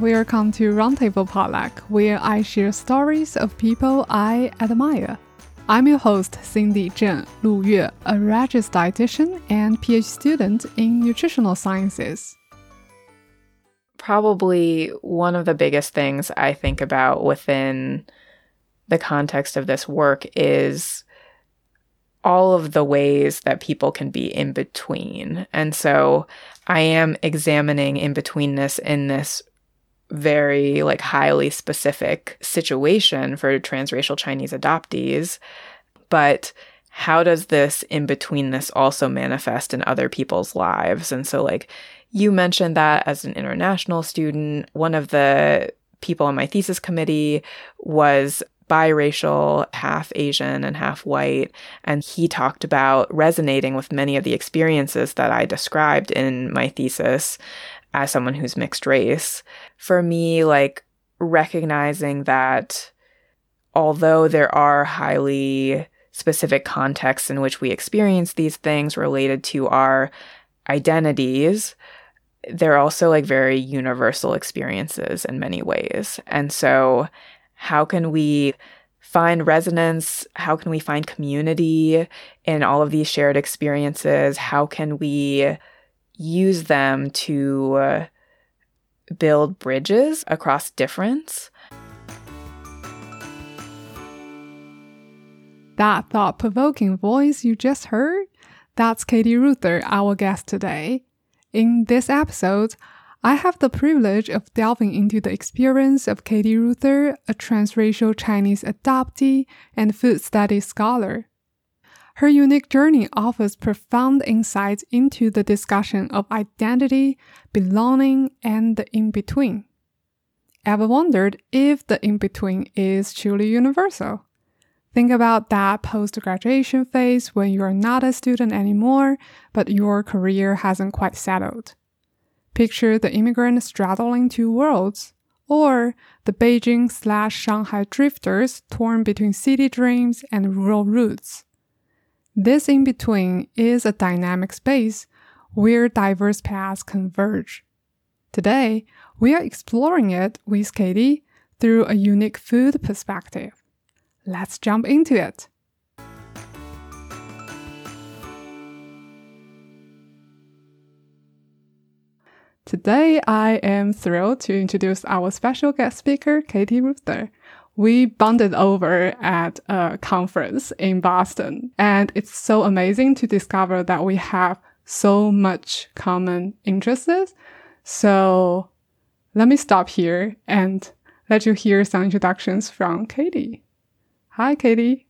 Welcome to Roundtable Potluck, where I share stories of people I admire. I'm your host, Cindy Zheng Lu Yue, a registered dietitian and PhD student in nutritional sciences. Probably one of the biggest things I think about within the context of this work is all of the ways that people can be in between. And so I am examining in betweenness in this very like highly specific situation for transracial Chinese adoptees. But how does this in betweenness also manifest in other people's lives? And so like you mentioned that as an international student, one of the people on my thesis committee was biracial, half Asian and half white. And he talked about resonating with many of the experiences that I described in my thesis as someone who's mixed race. For me, like recognizing that although there are highly specific contexts in which we experience these things related to our identities, they're also like very universal experiences in many ways. And so how can we find resonance? How can we find community in all of these shared experiences? How can we use them to build bridges across difference? That thought provoking voice you just heard? That's Katie Reuther, our guest today. In this episode, I have the privilege of delving into the experience of Katie Reuther, a transracial Chinese adoptee and food studies scholar. Her unique journey offers profound insights into the discussion of identity, belonging, and the in between. Ever wondered if the in between is truly universal? Think about that post graduation phase when you're not a student anymore, but your career hasn't quite settled. Picture the immigrant straddling two worlds, or the Beijing slash Shanghai drifters torn between city dreams and rural roots. This in between is a dynamic space where diverse paths converge. Today, we are exploring it with Katie through a unique food perspective. Let's jump into it. Today, I am thrilled to introduce our special guest speaker, Katie Reuther. We bonded over at a conference in Boston, and it's so amazing to discover that we have so much common interests. So let me stop here and let you hear some introductions from Katie. Hi, Katie.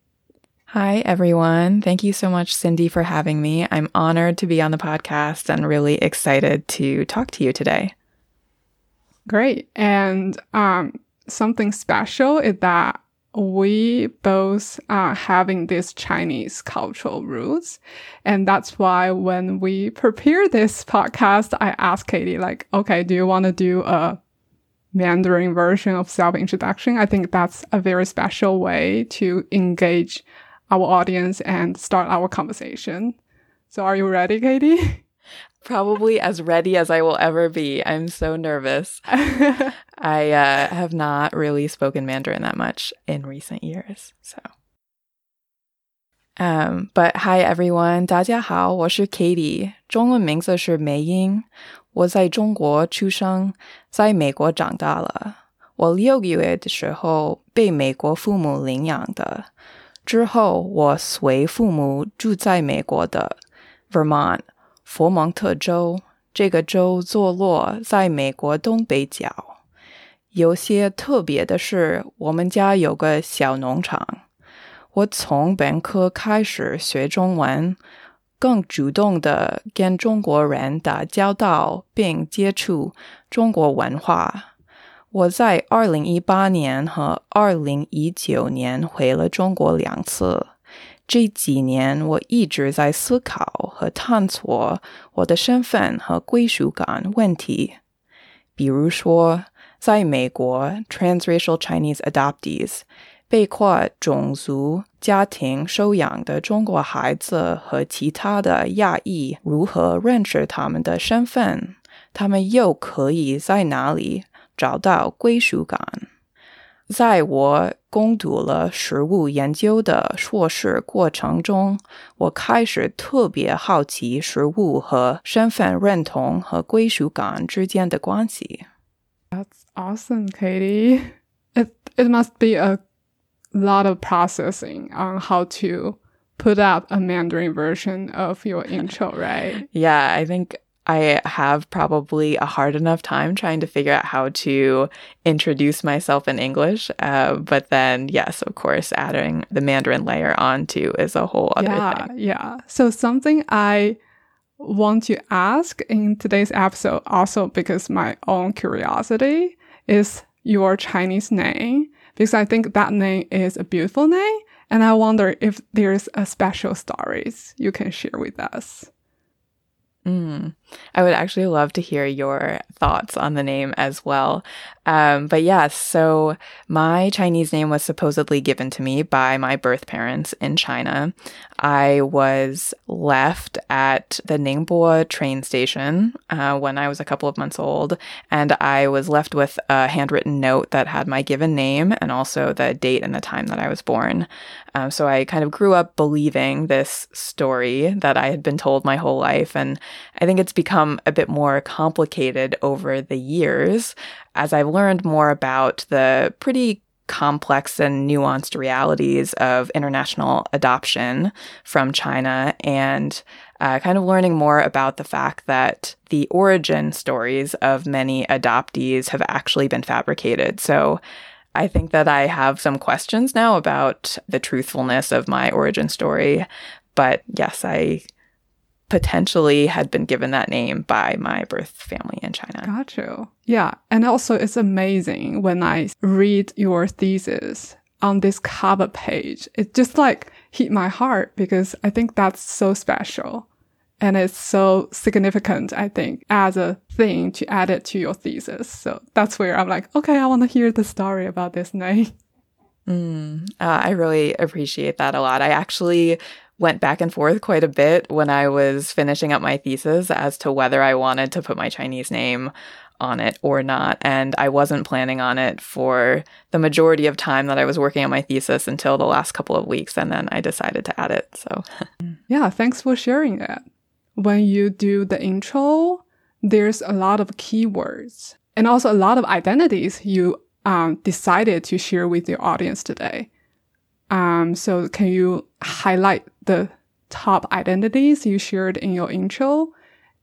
Hi, everyone. Thank you so much, Cindy, for having me. I'm honored to be on the podcast and really excited to talk to you today. Great. And um, something special is that we both are having these Chinese cultural roots. And that's why when we prepare this podcast, I asked Katie, like, okay, do you want to do a Mandarin version of self introduction? I think that's a very special way to engage our audience and start our conversation. So are you ready, Katie? Probably as ready as I will ever be. I'm so nervous. I uh, have not really spoken Mandarin that much in recent years, so. Um, but hi everyone，大家好，我是 Katie，中文名字是梅英。我在中国出生，在美国长大了。我六个月的时候被美国父母领养的。之后，我随父母住在美国的 Vermont 佛蒙特州。这个州坐落在美国东北角。有些特别的是，我们家有个小农场。我从本科开始学中文，更主动的跟中国人打交道，并接触中国文化。我在二零一八年和二零一九年回了中国两次。这几年，我一直在思考和探索我的身份和归属感问题。比如说，在美国，transracial Chinese adoptees 被跨种族家庭收养的中国孩子和其他的亚裔如何认识他们的身份？他们又可以在哪里？找到归属感。在我攻读了食物研究的硕士过程中，我开始特别好奇食物和身份认同和归属感之间的关系。That's awesome, Katie. It it must be a lot of processing on how to put up a Mandarin version of your intro, right? Yeah, I think I have probably a hard enough time trying to figure out how to introduce myself in English. Uh, but then, yes, of course, adding the Mandarin layer onto is a whole other yeah, thing. Yeah. So, something I want to ask in today's episode, also because my own curiosity, is your Chinese name. Because I think that name is a beautiful name. And I wonder if there's a special stories you can share with us. Mm. I would actually love to hear your thoughts on the name as well. Um, but yes, yeah, so my Chinese name was supposedly given to me by my birth parents in China. I was left at the Ningbo train station uh, when I was a couple of months old, and I was left with a handwritten note that had my given name and also the date and the time that I was born. Um, so I kind of grew up believing this story that I had been told my whole life, and I think it's become a bit more complicated over the years as I've learned more about the pretty complex and nuanced realities of international adoption from China and uh, kind of learning more about the fact that the origin stories of many adoptees have actually been fabricated. So I think that I have some questions now about the truthfulness of my origin story. But yes, I potentially had been given that name by my birth family in China. Got you. Yeah. And also, it's amazing when I read your thesis on this cover page. It just like hit my heart because I think that's so special. And it's so significant, I think, as a thing to add it to your thesis. So that's where I'm like, okay, I want to hear the story about this name. Mm, uh, I really appreciate that a lot. I actually went back and forth quite a bit when I was finishing up my thesis as to whether I wanted to put my Chinese name on it or not. And I wasn't planning on it for the majority of time that I was working on my thesis until the last couple of weeks. And then I decided to add it. So, yeah, thanks for sharing that. When you do the intro, there's a lot of keywords and also a lot of identities you um, decided to share with your audience today. Um, so can you highlight the top identities you shared in your intro?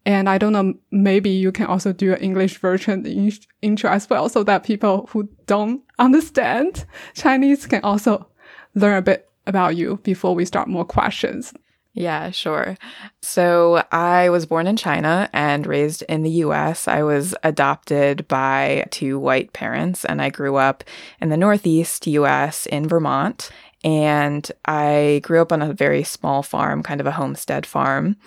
And I don't know, maybe you can also do an English version in intro as well so that people who don't understand Chinese can also learn a bit about you before we start more questions. Yeah, sure. So I was born in China and raised in the US. I was adopted by two white parents and I grew up in the Northeast US in Vermont. And I grew up on a very small farm, kind of a homestead farm.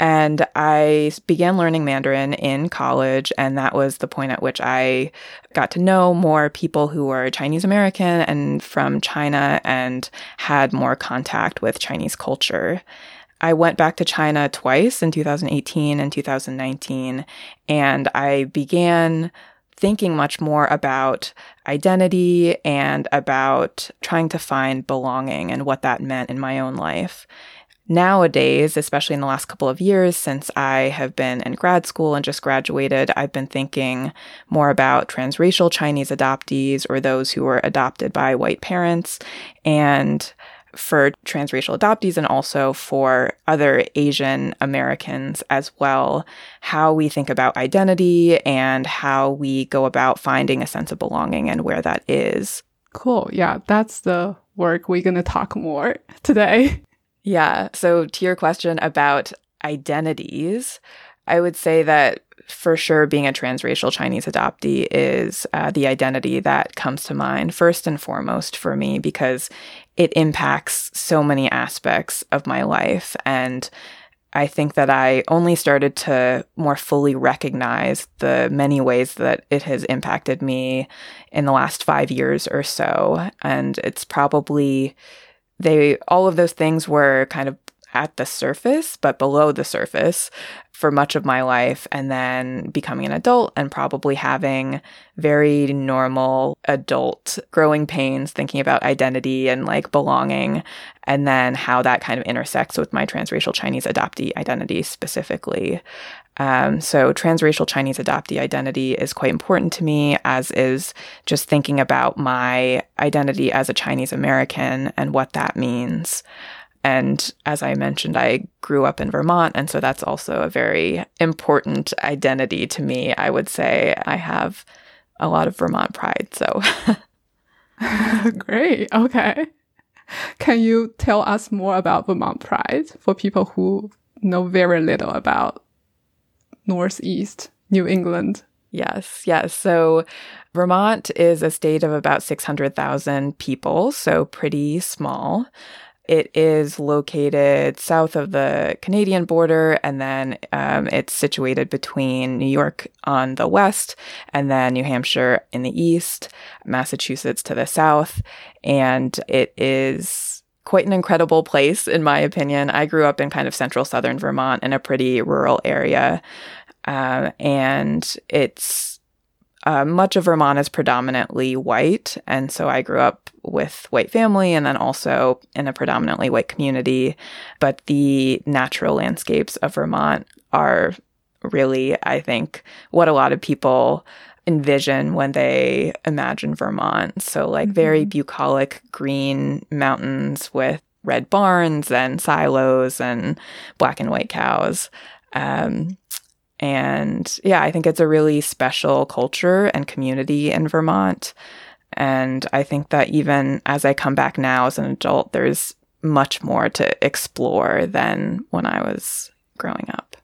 And I began learning Mandarin in college, and that was the point at which I got to know more people who were Chinese American and from China and had more contact with Chinese culture. I went back to China twice in 2018 and 2019, and I began thinking much more about identity and about trying to find belonging and what that meant in my own life. Nowadays, especially in the last couple of years since I have been in grad school and just graduated, I've been thinking more about transracial Chinese adoptees or those who were adopted by white parents and for transracial adoptees and also for other Asian Americans as well, how we think about identity and how we go about finding a sense of belonging and where that is. Cool. Yeah, that's the work we're going to talk more today. Yeah. So, to your question about identities, I would say that for sure being a transracial Chinese adoptee is uh, the identity that comes to mind first and foremost for me because it impacts so many aspects of my life. And I think that I only started to more fully recognize the many ways that it has impacted me in the last five years or so. And it's probably they all of those things were kind of at the surface, but below the surface, for much of my life and then becoming an adult and probably having very normal adult growing pains, thinking about identity and like belonging, and then how that kind of intersects with my transracial Chinese adoptee identity specifically. Um, so, transracial Chinese adoptee identity is quite important to me, as is just thinking about my identity as a Chinese American and what that means. And as I mentioned, I grew up in Vermont. And so that's also a very important identity to me. I would say I have a lot of Vermont pride. So great. Okay. Can you tell us more about Vermont pride for people who know very little about Northeast New England? Yes, yes. So Vermont is a state of about 600,000 people, so pretty small. It is located south of the Canadian border, and then um, it's situated between New York on the west, and then New Hampshire in the east, Massachusetts to the south. And it is quite an incredible place, in my opinion. I grew up in kind of central southern Vermont in a pretty rural area. Uh, and it's uh, much of Vermont is predominantly white. And so I grew up with white family and then also in a predominantly white community. But the natural landscapes of Vermont are really, I think, what a lot of people envision when they imagine Vermont. So, like, mm-hmm. very bucolic green mountains with red barns and silos and black and white cows. Um, and yeah, I think it's a really special culture and community in Vermont. And I think that even as I come back now as an adult, there's much more to explore than when I was growing up.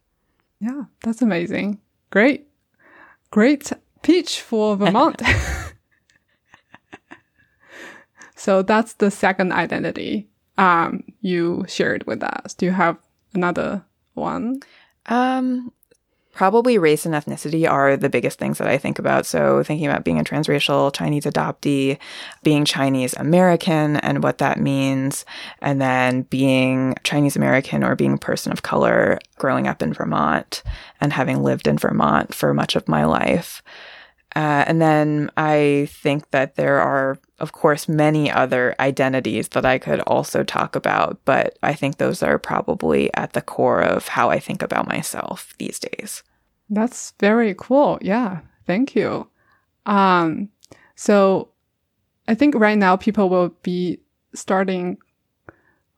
Yeah, that's amazing. Great. Great pitch for Vermont. so that's the second identity um, you shared with us. Do you have another one? Um, probably race and ethnicity are the biggest things that I think about. So, thinking about being a transracial Chinese adoptee, being Chinese American and what that means, and then being Chinese American or being a person of color growing up in Vermont and having lived in Vermont for much of my life. Uh, and then I think that there are, of course, many other identities that I could also talk about, but I think those are probably at the core of how I think about myself these days. That's very cool. Yeah. Thank you. Um, so I think right now people will be starting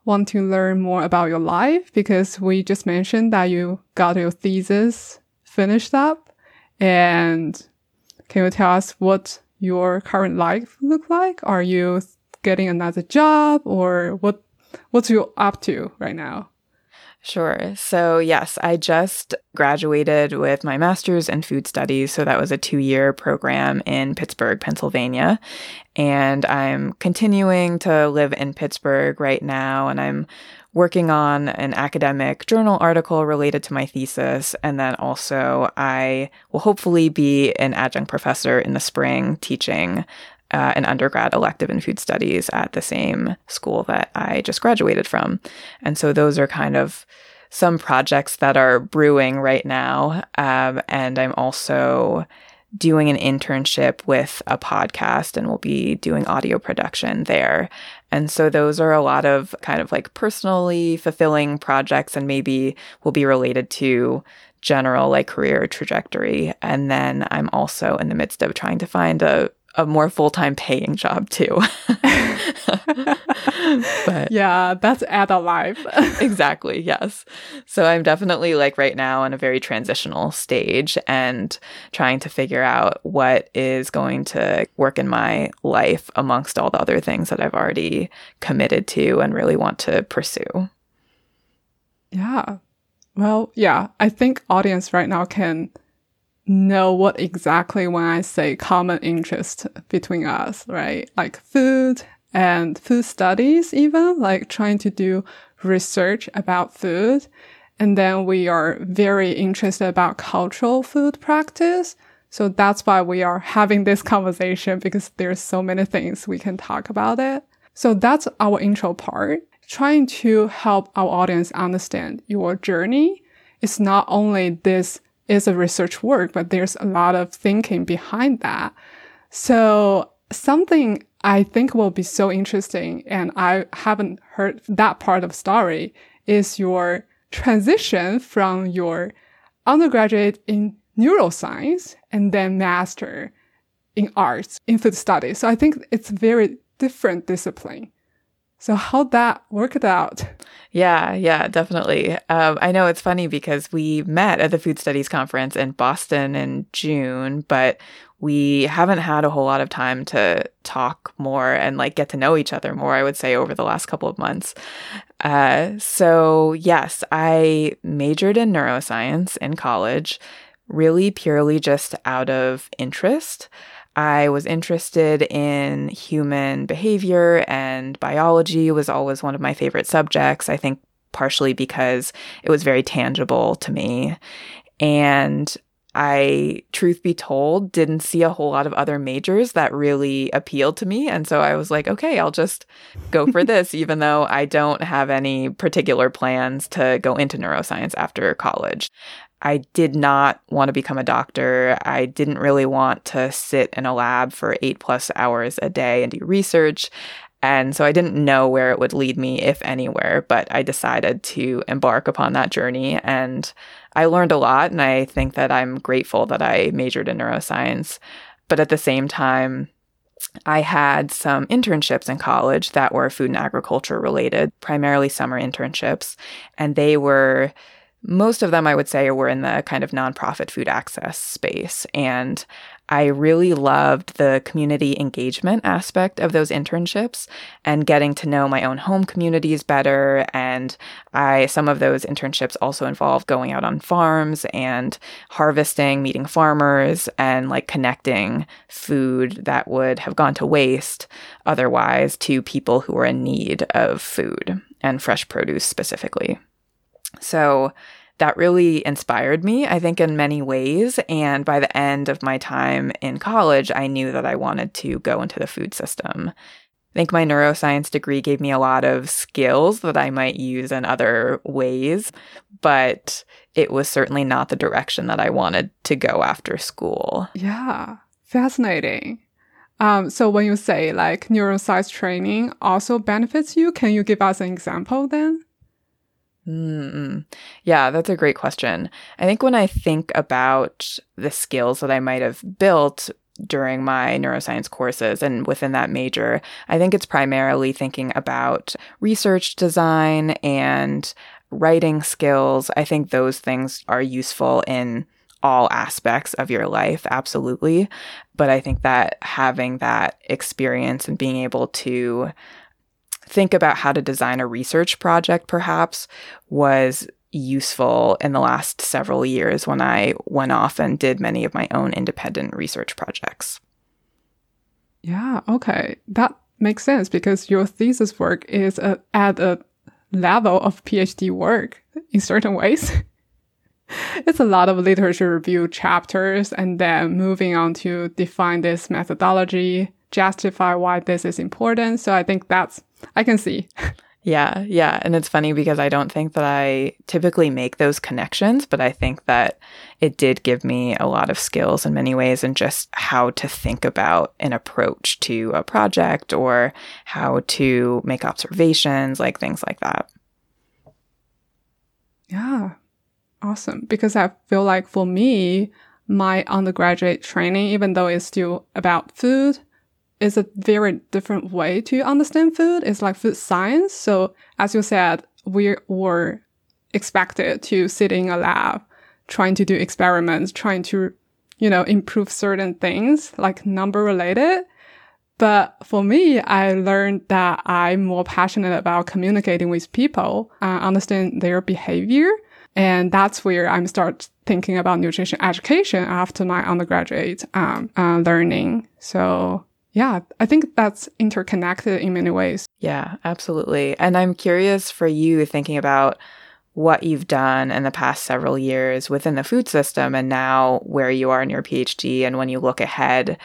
want to learn more about your life because we just mentioned that you got your thesis finished up and can you tell us what your current life look like? Are you getting another job or what, what's you up to right now? Sure. So, yes, I just graduated with my master's in food studies. So, that was a two year program in Pittsburgh, Pennsylvania. And I'm continuing to live in Pittsburgh right now. And I'm working on an academic journal article related to my thesis. And then also, I will hopefully be an adjunct professor in the spring teaching uh, an undergrad elective in food studies at the same school that I just graduated from. And so, those are kind of some projects that are brewing right now. Um, and I'm also doing an internship with a podcast and we'll be doing audio production there. And so those are a lot of kind of like personally fulfilling projects and maybe will be related to general like career trajectory. And then I'm also in the midst of trying to find a a more full-time paying job too. but yeah, that's adult life. exactly. Yes. So I'm definitely like right now in a very transitional stage and trying to figure out what is going to work in my life amongst all the other things that I've already committed to and really want to pursue. Yeah. Well, yeah, I think audience right now can know what exactly when I say common interest between us, right? Like food and food studies, even like trying to do research about food. And then we are very interested about cultural food practice. So that's why we are having this conversation because there's so many things we can talk about it. So that's our intro part, trying to help our audience understand your journey it's not only this is a research work, but there's a lot of thinking behind that. So something I think will be so interesting, and I haven't heard that part of story, is your transition from your undergraduate in neuroscience and then master in arts in food studies. So I think it's very different discipline. So how'd that worked out? Yeah, yeah, definitely. Um, I know it's funny because we met at the Food Studies Conference in Boston in June, but we haven't had a whole lot of time to talk more and like get to know each other more, I would say, over the last couple of months. Uh, so, yes, I majored in neuroscience in college, really purely just out of interest. I was interested in human behavior and biology was always one of my favorite subjects. I think partially because it was very tangible to me. And I, truth be told, didn't see a whole lot of other majors that really appealed to me. And so I was like, okay, I'll just go for this, even though I don't have any particular plans to go into neuroscience after college. I did not want to become a doctor. I didn't really want to sit in a lab for eight plus hours a day and do research. And so I didn't know where it would lead me, if anywhere, but I decided to embark upon that journey. And I learned a lot. And I think that I'm grateful that I majored in neuroscience. But at the same time, I had some internships in college that were food and agriculture related, primarily summer internships. And they were most of them, I would say, were in the kind of nonprofit food access space. And I really loved the community engagement aspect of those internships and getting to know my own home communities better. And I, some of those internships also involved going out on farms and harvesting, meeting farmers, and like connecting food that would have gone to waste otherwise to people who were in need of food and fresh produce specifically. So that really inspired me, I think, in many ways. And by the end of my time in college, I knew that I wanted to go into the food system. I think my neuroscience degree gave me a lot of skills that I might use in other ways, but it was certainly not the direction that I wanted to go after school. Yeah, fascinating. Um, so when you say like neuroscience training also benefits you, can you give us an example then? Mm-mm. Yeah, that's a great question. I think when I think about the skills that I might have built during my neuroscience courses and within that major, I think it's primarily thinking about research design and writing skills. I think those things are useful in all aspects of your life, absolutely. But I think that having that experience and being able to think about how to design a research project perhaps was useful in the last several years when I went off and did many of my own independent research projects. Yeah, okay. That makes sense because your thesis work is a, at a level of PhD work in certain ways. it's a lot of literature review chapters and then moving on to define this methodology, justify why this is important. So I think that's, I can see. Yeah, yeah. And it's funny because I don't think that I typically make those connections, but I think that it did give me a lot of skills in many ways and just how to think about an approach to a project or how to make observations, like things like that. Yeah, awesome. Because I feel like for me, my undergraduate training, even though it's still about food, is a very different way to understand food. It's like food science. So as you said, we were expected to sit in a lab, trying to do experiments, trying to, you know, improve certain things like number related. But for me, I learned that I'm more passionate about communicating with people, uh, understand their behavior. And that's where I'm start thinking about nutrition education after my undergraduate um, uh, learning. So yeah, I think that's interconnected in many ways. Yeah, absolutely. And I'm curious for you thinking about what you've done in the past several years within the food system and now where you are in your PhD. And when you look ahead,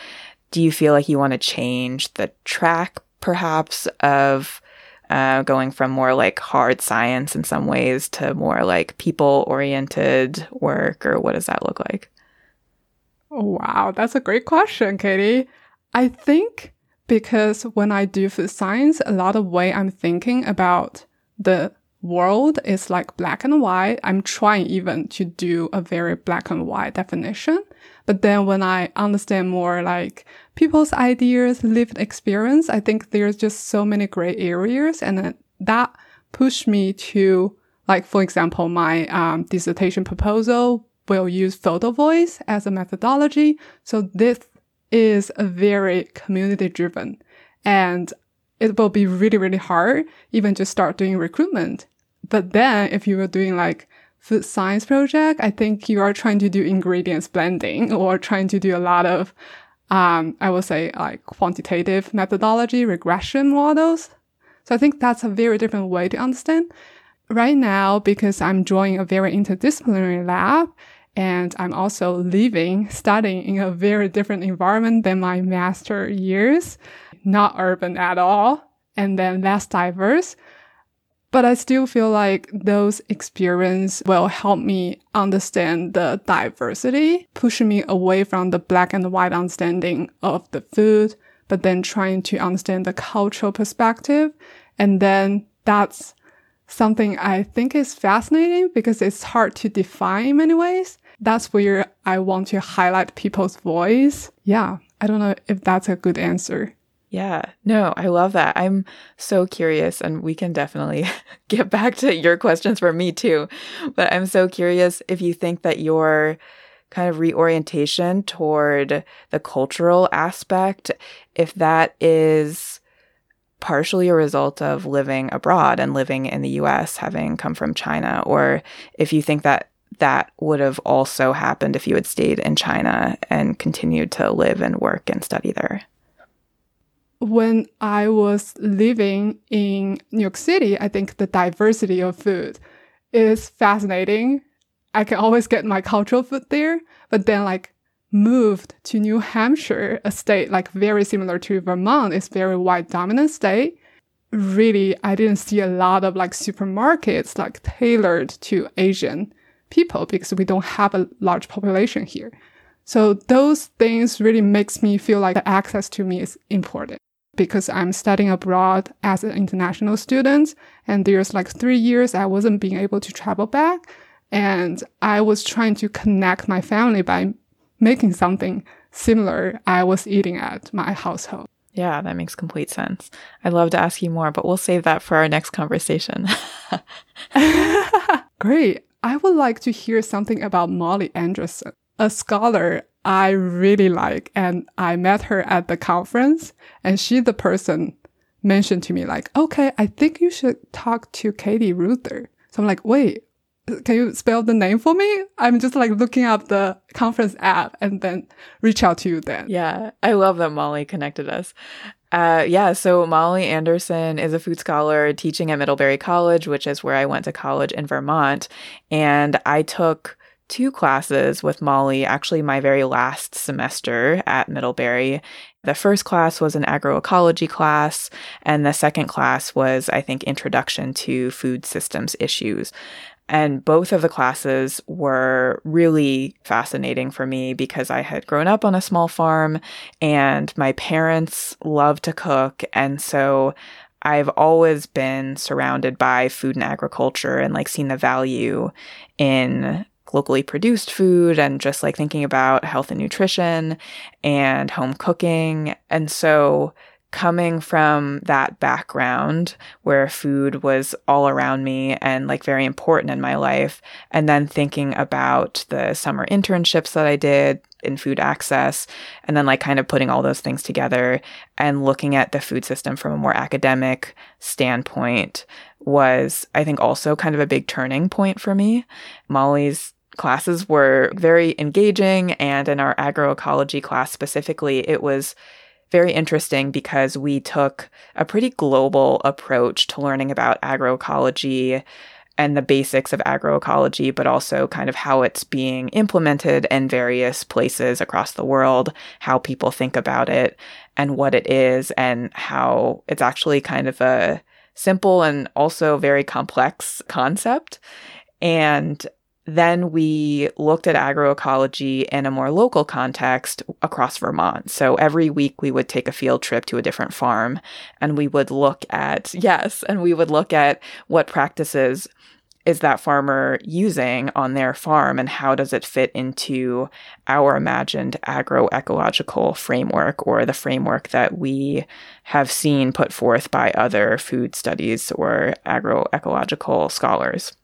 do you feel like you want to change the track perhaps of uh, going from more like hard science in some ways to more like people oriented work, or what does that look like? Wow, that's a great question, Katie. I think because when I do food science, a lot of way I'm thinking about the world is like black and white. I'm trying even to do a very black and white definition. But then when I understand more like people's ideas, lived experience, I think there's just so many gray areas and that pushed me to like, for example, my um, dissertation proposal will use photo voice as a methodology. So this is very community driven and it will be really, really hard even to start doing recruitment. But then if you were doing like food science project, I think you are trying to do ingredients blending or trying to do a lot of, um, I would say like quantitative methodology, regression models. So I think that's a very different way to understand. Right now, because I'm joining a very interdisciplinary lab and I'm also living, studying in a very different environment than my master years, not urban at all, and then less diverse. But I still feel like those experiences will help me understand the diversity, pushing me away from the black and white understanding of the food, but then trying to understand the cultural perspective. And then that's something I think is fascinating because it's hard to define in many ways. That's where I want to highlight people's voice. Yeah. I don't know if that's a good answer. Yeah, no, I love that. I'm so curious, and we can definitely get back to your questions for me too. But I'm so curious if you think that your kind of reorientation toward the cultural aspect, if that is partially a result of living abroad and living in the US, having come from China, or if you think that that would have also happened if you had stayed in China and continued to live and work and study there when I was living in New York City, I think the diversity of food is fascinating. I can always get my cultural food there, but then like moved to New Hampshire, a state like very similar to Vermont, is very white dominant state. Really, I didn't see a lot of like supermarkets like tailored to Asian people because we don't have a large population here. So those things really makes me feel like the access to me is important because I'm studying abroad as an international student. And there's like three years I wasn't being able to travel back. And I was trying to connect my family by making something similar I was eating at my household. Yeah, that makes complete sense. I'd love to ask you more, but we'll save that for our next conversation. Great. I would like to hear something about Molly Anderson, a scholar I really like. And I met her at the conference and she, the person mentioned to me like, okay, I think you should talk to Katie Reuther. So I'm like, wait, can you spell the name for me? I'm just like looking up the conference app and then reach out to you then. Yeah. I love that Molly connected us. Uh, yeah, so Molly Anderson is a food scholar teaching at Middlebury College, which is where I went to college in Vermont. And I took two classes with Molly, actually, my very last semester at Middlebury. The first class was an agroecology class, and the second class was, I think, Introduction to Food Systems Issues. And both of the classes were really fascinating for me because I had grown up on a small farm and my parents loved to cook. And so I've always been surrounded by food and agriculture and like seen the value in locally produced food and just like thinking about health and nutrition and home cooking. And so coming from that background where food was all around me and like very important in my life, and then thinking about the summer internships that I did in food access, and then like kind of putting all those things together and looking at the food system from a more academic standpoint was, I think, also kind of a big turning point for me. Molly's classes were very engaging. And in our agroecology class specifically, it was very interesting because we took a pretty global approach to learning about agroecology and the basics of agroecology, but also kind of how it's being implemented in various places across the world, how people think about it and what it is, and how it's actually kind of a simple and also very complex concept. And then we looked at agroecology in a more local context across Vermont. So every week we would take a field trip to a different farm and we would look at, yes, and we would look at what practices is that farmer using on their farm and how does it fit into our imagined agroecological framework or the framework that we have seen put forth by other food studies or agroecological scholars.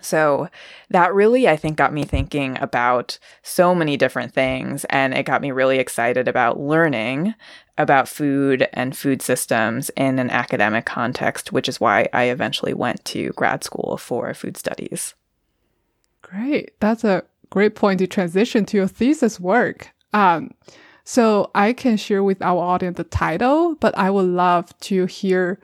So that really, I think, got me thinking about so many different things. And it got me really excited about learning about food and food systems in an academic context, which is why I eventually went to grad school for food studies. Great. That's a great point to transition to your thesis work. Um, so I can share with our audience the title, but I would love to hear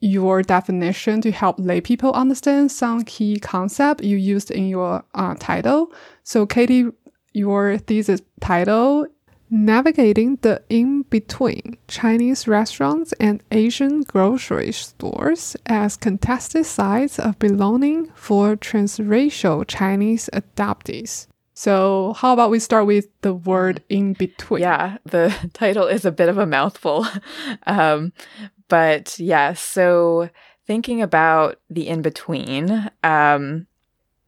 your definition to help lay people understand some key concept you used in your uh, title. So, Katie, your thesis title Navigating the in between Chinese restaurants and Asian grocery stores as contested sites of belonging for transracial Chinese adoptees. So, how about we start with the word in between? Yeah, the title is a bit of a mouthful. um, but yeah, so thinking about the in between, um,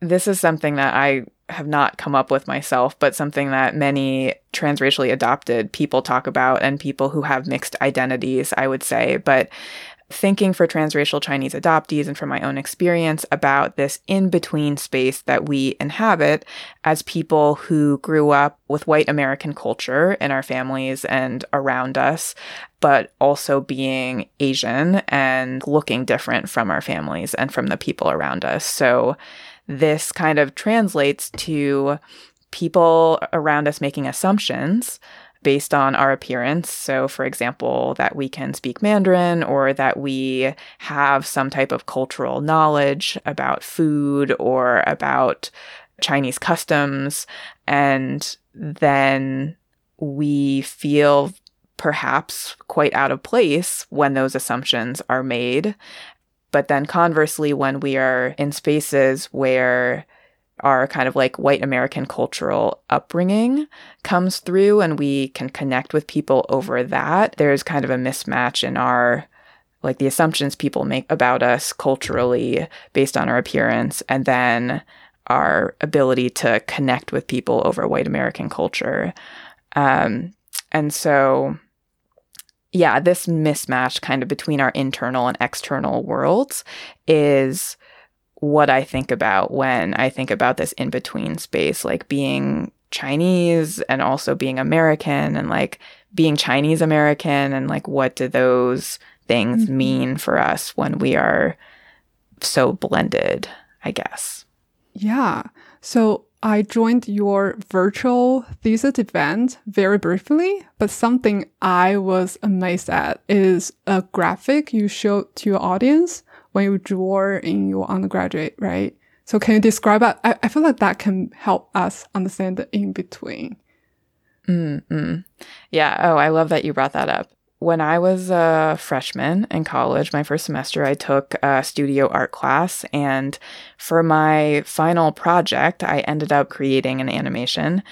this is something that I have not come up with myself, but something that many transracially adopted people talk about and people who have mixed identities, I would say. But thinking for transracial Chinese adoptees and from my own experience about this in between space that we inhabit as people who grew up with white American culture in our families and around us, but also being Asian and looking different from our families and from the people around us. So this kind of translates to people around us making assumptions based on our appearance. So, for example, that we can speak Mandarin or that we have some type of cultural knowledge about food or about Chinese customs. And then we feel perhaps quite out of place when those assumptions are made. But then conversely, when we are in spaces where our kind of like white American cultural upbringing comes through and we can connect with people over that, there's kind of a mismatch in our like the assumptions people make about us culturally based on our appearance and then our ability to connect with people over white American culture. Um, and so, yeah, this mismatch kind of between our internal and external worlds is what I think about when I think about this in between space, like being Chinese and also being American and like being Chinese American and like what do those things mm-hmm. mean for us when we are so blended, I guess. Yeah. So I joined your virtual thesis event very briefly, but something I was amazed at is a graphic you showed to your audience when you draw in your undergraduate, right? So can you describe it? I, I feel like that can help us understand the in between. Mm-hmm. Yeah. Oh, I love that you brought that up. When I was a freshman in college, my first semester, I took a studio art class. And for my final project, I ended up creating an animation.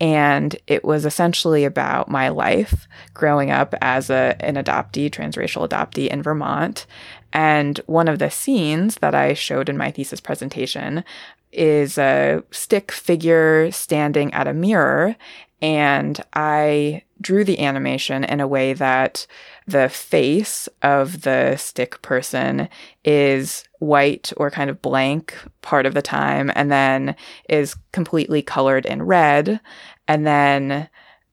And it was essentially about my life growing up as a, an adoptee, transracial adoptee in Vermont. And one of the scenes that I showed in my thesis presentation is a stick figure standing at a mirror. And I drew the animation in a way that the face of the stick person is white or kind of blank part of the time, and then is completely colored in red. And then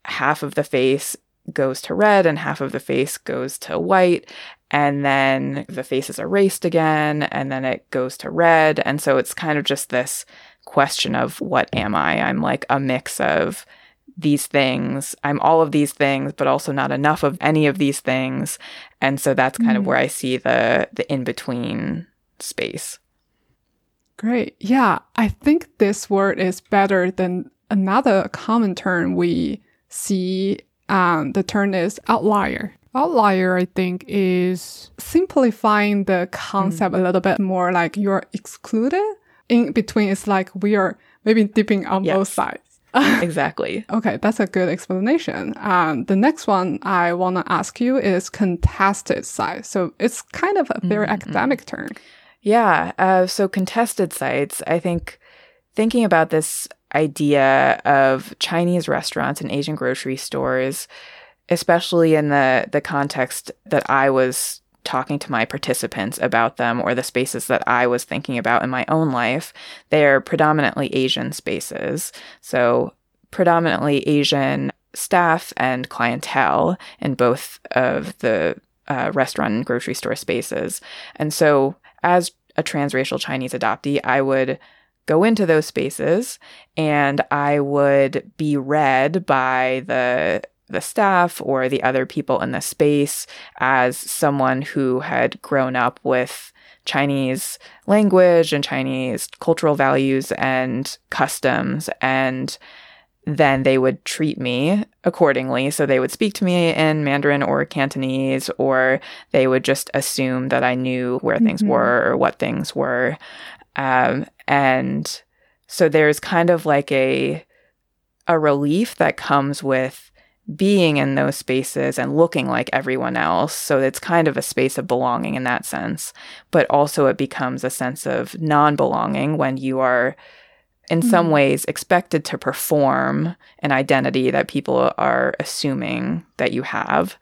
half of the face goes to red and half of the face goes to white and then the face is erased again and then it goes to red. And so it's kind of just this question of what am i? I'm like a mix of these things. I'm all of these things but also not enough of any of these things. And so that's kind mm. of where i see the the in between space. Great. Yeah i think this word is better than another common term we see um, the term is outlier outlier, I think, is simplifying the concept Mm. a little bit more like you're excluded. In between, it's like we are maybe dipping on Yes. both sides. Exactly. Okay, that's a good explanation. Um, the next one I want to ask you is contested site. So it's kind of a very Mhm. academic term. Yeah. Uh, so contested sites, I think thinking about this idea of Chinese restaurants and Asian grocery stores, especially in the, the context that I was talking to my participants about them or the spaces that I was thinking about in my own life, they're predominantly Asian spaces. So predominantly Asian staff and clientele in both of the uh, restaurant and grocery store spaces. And so as a transracial Chinese adoptee, I would go into those spaces and I would be read by the the staff or the other people in the space as someone who had grown up with Chinese language and Chinese cultural values and customs and then they would treat me accordingly. So they would speak to me in Mandarin or Cantonese, or they would just assume that I knew where things Mhm. were or what things were. Um, and so there's kind of like a a relief that comes with being in those spaces and looking like everyone else. So it's kind of a space of belonging in that sense. But also it becomes a sense of non-belonging when you are in some Mhm. ways expected to perform an identity that people are assuming that you have.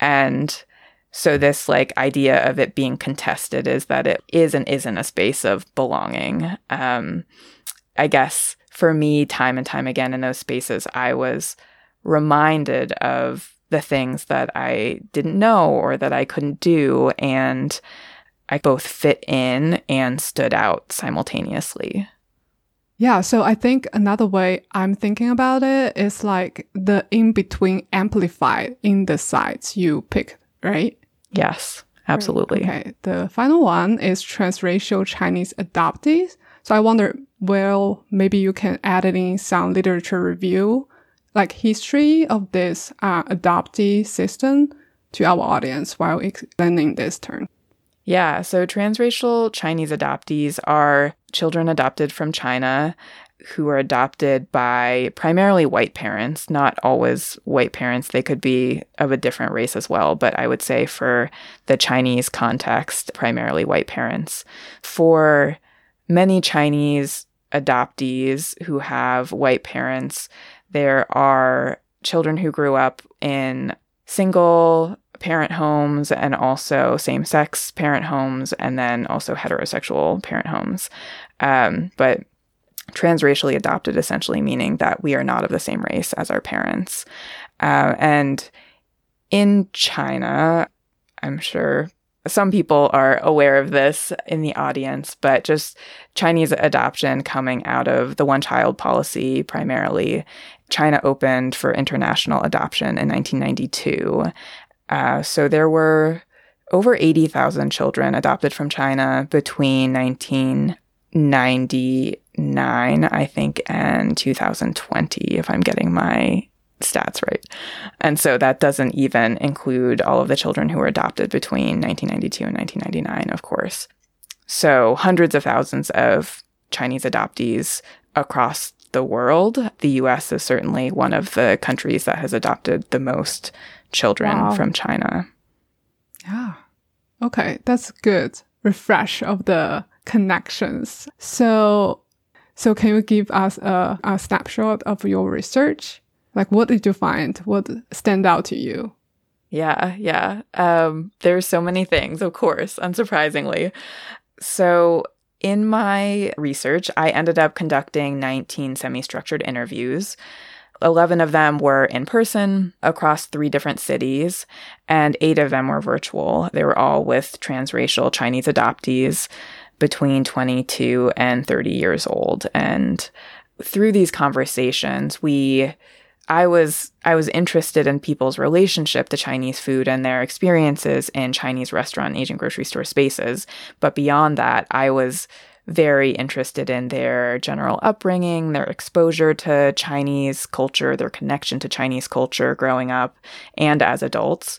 And so this like idea of it being contested is that it is and isn't a space of belonging. Um, I guess for me, time and time again in those spaces, I was reminded of the things that I didn't know or that I couldn't do. And I both fit in and stood out simultaneously. Yeah, so I think another way I'm thinking about it is like the in between amplified in the sites you pick, right? Yes, absolutely. Okay. The final one is transracial Chinese adoptees. So I wonder, well, maybe you can add in some literature review, like history of this uh, adoptee system to our audience while explaining this term. Yeah, so transracial Chinese adoptees are children adopted from China who are adopted by primarily white parents, not always white parents. They could be of a different race as well, but I would say for the Chinese context, primarily white parents. For many Chinese adoptees who have white parents, there are children who grew up in single parent homes and also same sex parent homes, and then also heterosexual parent homes. Um, but transracially adopted, essentially meaning that we are not of the same race as our parents. Uh, and in China, I'm sure some people are aware of this in the audience, but just Chinese adoption coming out of the one child policy primarily. China opened for international adoption in 1992. Uh, so there were over 80,000 children adopted from China between 1999, I think, and 2020, if I'm getting my stats right. And so that doesn't even include all of the children who were adopted between 1992 and 1999, of course. So hundreds of thousands of Chinese adoptees across the world. The US is certainly one of the countries that has adopted the most children Wow. from China. Yeah. Okay, that's good. Refresh of the connections. So, so can you give us a, a snapshot of your research? Like, what did you find? What stand out to you? Yeah, yeah. Um, there's so many things, of course, unsurprisingly. So, in my research, I ended up conducting 19 semi structured interviews. 11 of them were in person across three different cities, and eight of them were virtual. They were all with transracial Chinese adoptees between 22 and 30 years old. And through these conversations, we I was I was interested in people's relationship to Chinese food and their experiences in Chinese restaurant Asian grocery store spaces. But beyond that, I was very interested in their general upbringing, their exposure to Chinese culture, their connection to Chinese culture growing up and as adults.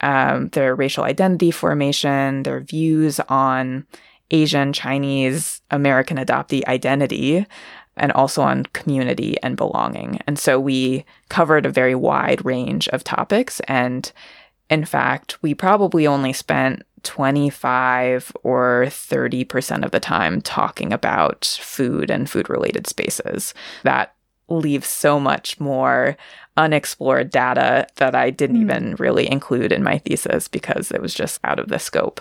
um, their racial identity formation, their views on Asian, Chinese, American adoptee identity, and also on community and belonging. And so we covered a very wide range of topics. And in fact, we probably only spent 25 or 30% of the time talking about food and food related spaces. That leaves so much more unexplored data that I didn't mm. even really include in my thesis because it was just out of the scope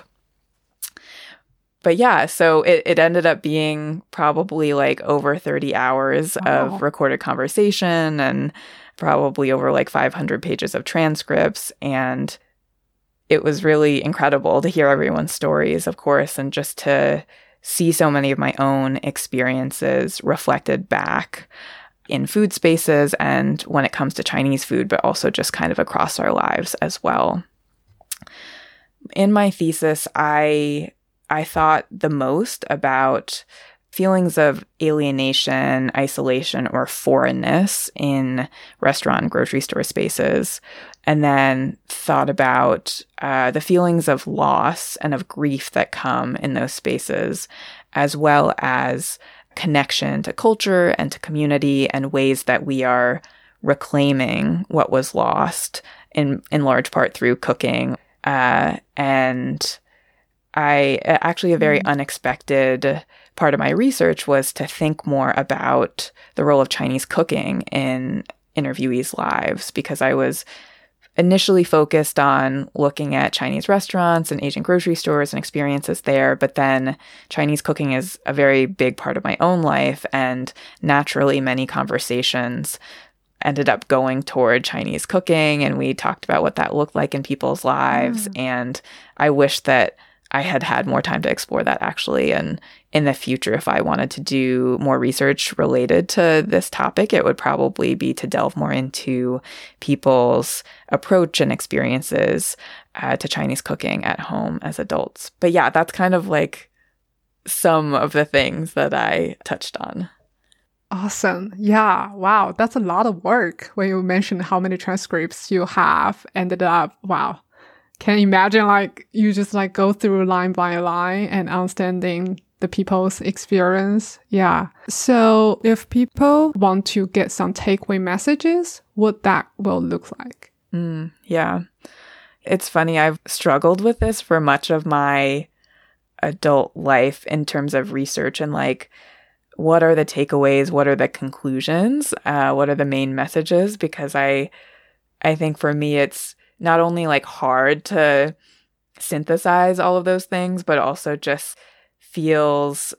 but yeah, so it, it ended up being probably like over 30 hours oh, wow. of recorded conversation and probably over like 500 pages of transcripts. And it was really incredible to hear everyone's stories, of course, and just to see so many of my own experiences reflected back in food spaces and when it comes to Chinese food, but also just kind of across our lives as well. In my thesis, I I thought the most about feelings of alienation, isolation, or foreignness in restaurant grocery store spaces. And then thought about uh, the feelings of loss and of grief that come in those spaces, as well as connection to culture and to community and ways that we are reclaiming what was lost in, in large part through cooking. Uh, and I actually a very mm. unexpected part of my research was to think more about the role of Chinese cooking in interviewees' lives because I was initially focused on looking at Chinese restaurants and Asian grocery stores and experiences there, but then Chinese cooking is a very big part of my own life, and naturally, many conversations ended up going toward Chinese cooking, and we talked about what that looked like in people's lives. Mm. And I wish that I had had more time to explore that actually. And in the future, if I wanted to do more research related to this topic, it would probably be to delve more into people's approach and experiences uh, to Chinese cooking at home as adults. But yeah, that's kind of like some of the things that I touched on. Awesome. Yeah. Wow. That's a lot of work when you mentioned how many transcripts you have ended up. Wow can imagine like you just like go through line by line and understanding the people's experience. Yeah. So if people want to get some takeaway messages, what that will look like. Mm, yeah. It's funny. I've struggled with this for much of my adult life in terms of research and like, what are the takeaways? What are the conclusions? Uh, what are the main messages? Because I, I think for me, it's not only like hard to synthesize all of those things, but also just feels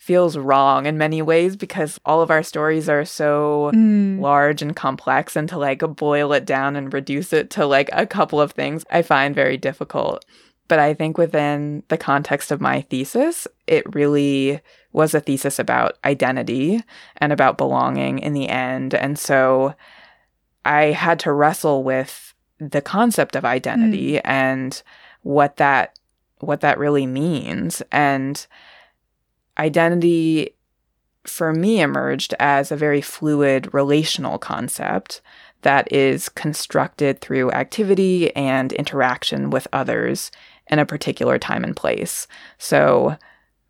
feels wrong in many ways because all of our stories are so mm. large and complex and to like boil it down and reduce it to like a couple of things I find very difficult. But I think within the context of my thesis, it really was a thesis about identity and about belonging in the end. And so I had to wrestle with the concept of identity mm. and what that what that really means and identity for me emerged as a very fluid relational concept that is constructed through activity and interaction with others in a particular time and place. So,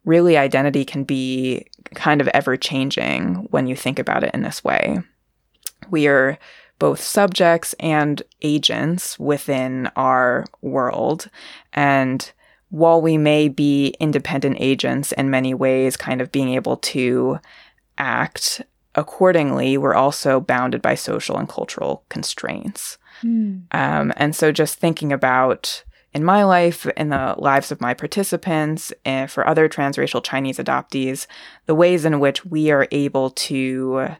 really, identity can be kind of ever changing when you think about it in this way. We are both subjects and agents within our world. And while we may be independent agents in many ways, kind of being able to act accordingly, we're also bounded by social and cultural constraints. Mm. Um, and so just thinking about in my life, in the lives of my participants, and for other transracial Chinese adoptees, the ways in which we are able to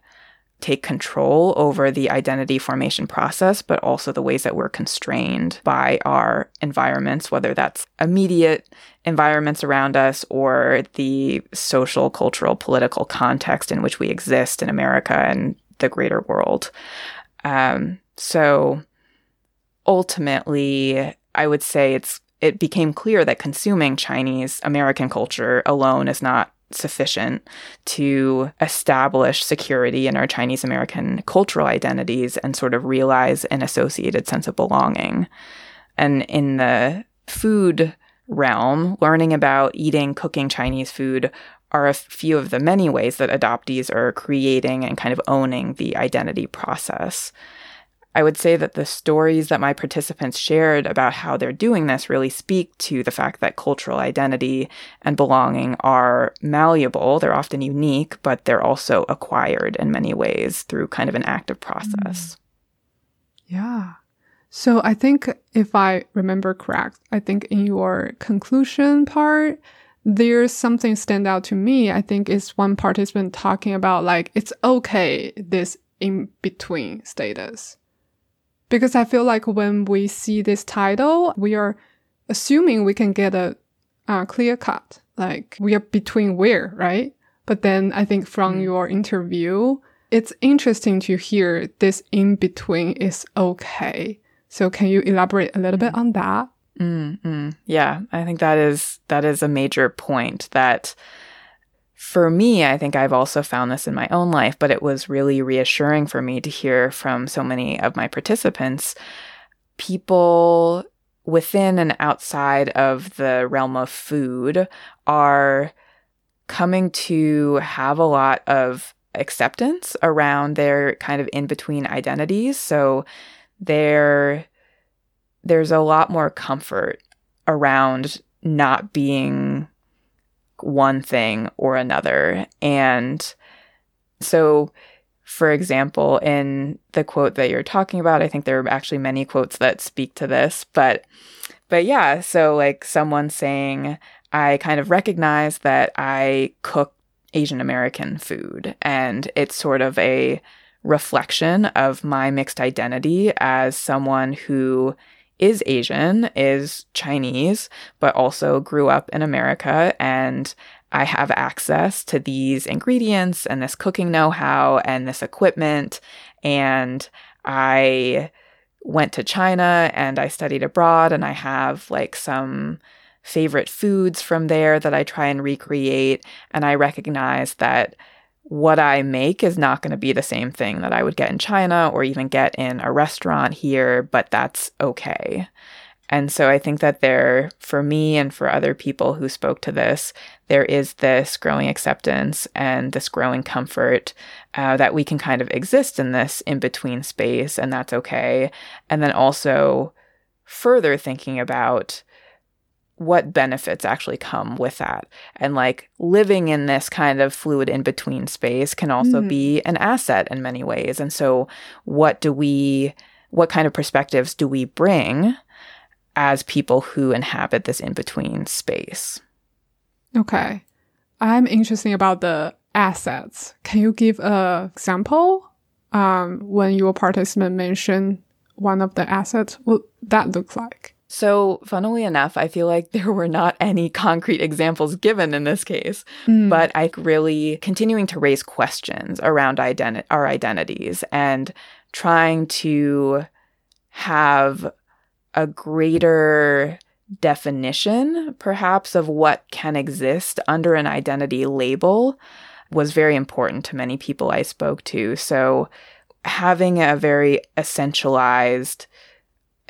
take control over the identity formation process, but also the ways that we're constrained by our environments, whether that's immediate environments around us or the social, cultural, political context in which we exist in America and the greater world. Um, so ultimately, I would say it's it became clear that consuming Chinese American culture alone is not sufficient to establish security in our Chinese American cultural identities and sort of realize an associated sense of belonging. And in the food realm, learning about eating, cooking Chinese food are a few of the many ways that adoptees are creating and kind of owning the identity process. I would say that the stories that my participants shared about how they're doing this really speak to the fact that cultural identity and belonging are malleable. They're often unique, but they're also acquired in many ways through kind of an active process. Mm. Yeah. So I think if I remember correct, I think in your conclusion part, there's something stand out to me. I think it's one participant talking about like it's okay this in between status. Because I feel like when we see this title, we are assuming we can get a clear cut, like we are between where, right? But then I think from mm. your interview, it's interesting to hear this in between is okay. So can you elaborate a little bit on that? Mm-hmm. Yeah, I think that is that is a major point that for me, I think I've also found this in my own life, but it was really reassuring for me to hear from so many of my participants, people within and outside of the realm of food are coming to have a lot of acceptance around their kind of in between identities. So there there's a lot more comfort around not being one thing or another. And so, for example, in the quote that you're talking about, I think there are actually many quotes that speak to this, but but yeah, so like someone saying, I kind of recognize that I cook Asian American food and it's sort of a reflection of my mixed identity as someone who is Asian, is Chinese, but also grew up in America and I have access to these ingredients and this cooking know how and this equipment. And I went to China and I studied abroad, and I have like some favorite foods from there that I try and recreate. And I recognize that what I make is not going to be the same thing that I would get in China or even get in a restaurant here, but that's okay. And so I think that there, for me and for other people who spoke to this, there is this growing acceptance and this growing comfort uh, that we can kind of exist in this in between space, and that's okay. And then also further thinking about what benefits actually come with that. And like living in this kind of fluid in between space can also mm. be an asset in many ways. And so, what do we, what kind of perspectives do we bring as people who inhabit this in between space? Okay. I'm interested about the assets. Can you give a example um, when your participant mentioned one of the assets? What that look like? So, funnily enough, I feel like there were not any concrete examples given in this case, mm. but I really continuing to raise questions around identi- our identities and trying to have a greater definition, perhaps, of what can exist under an identity label was very important to many people I spoke to. So, having a very essentialized,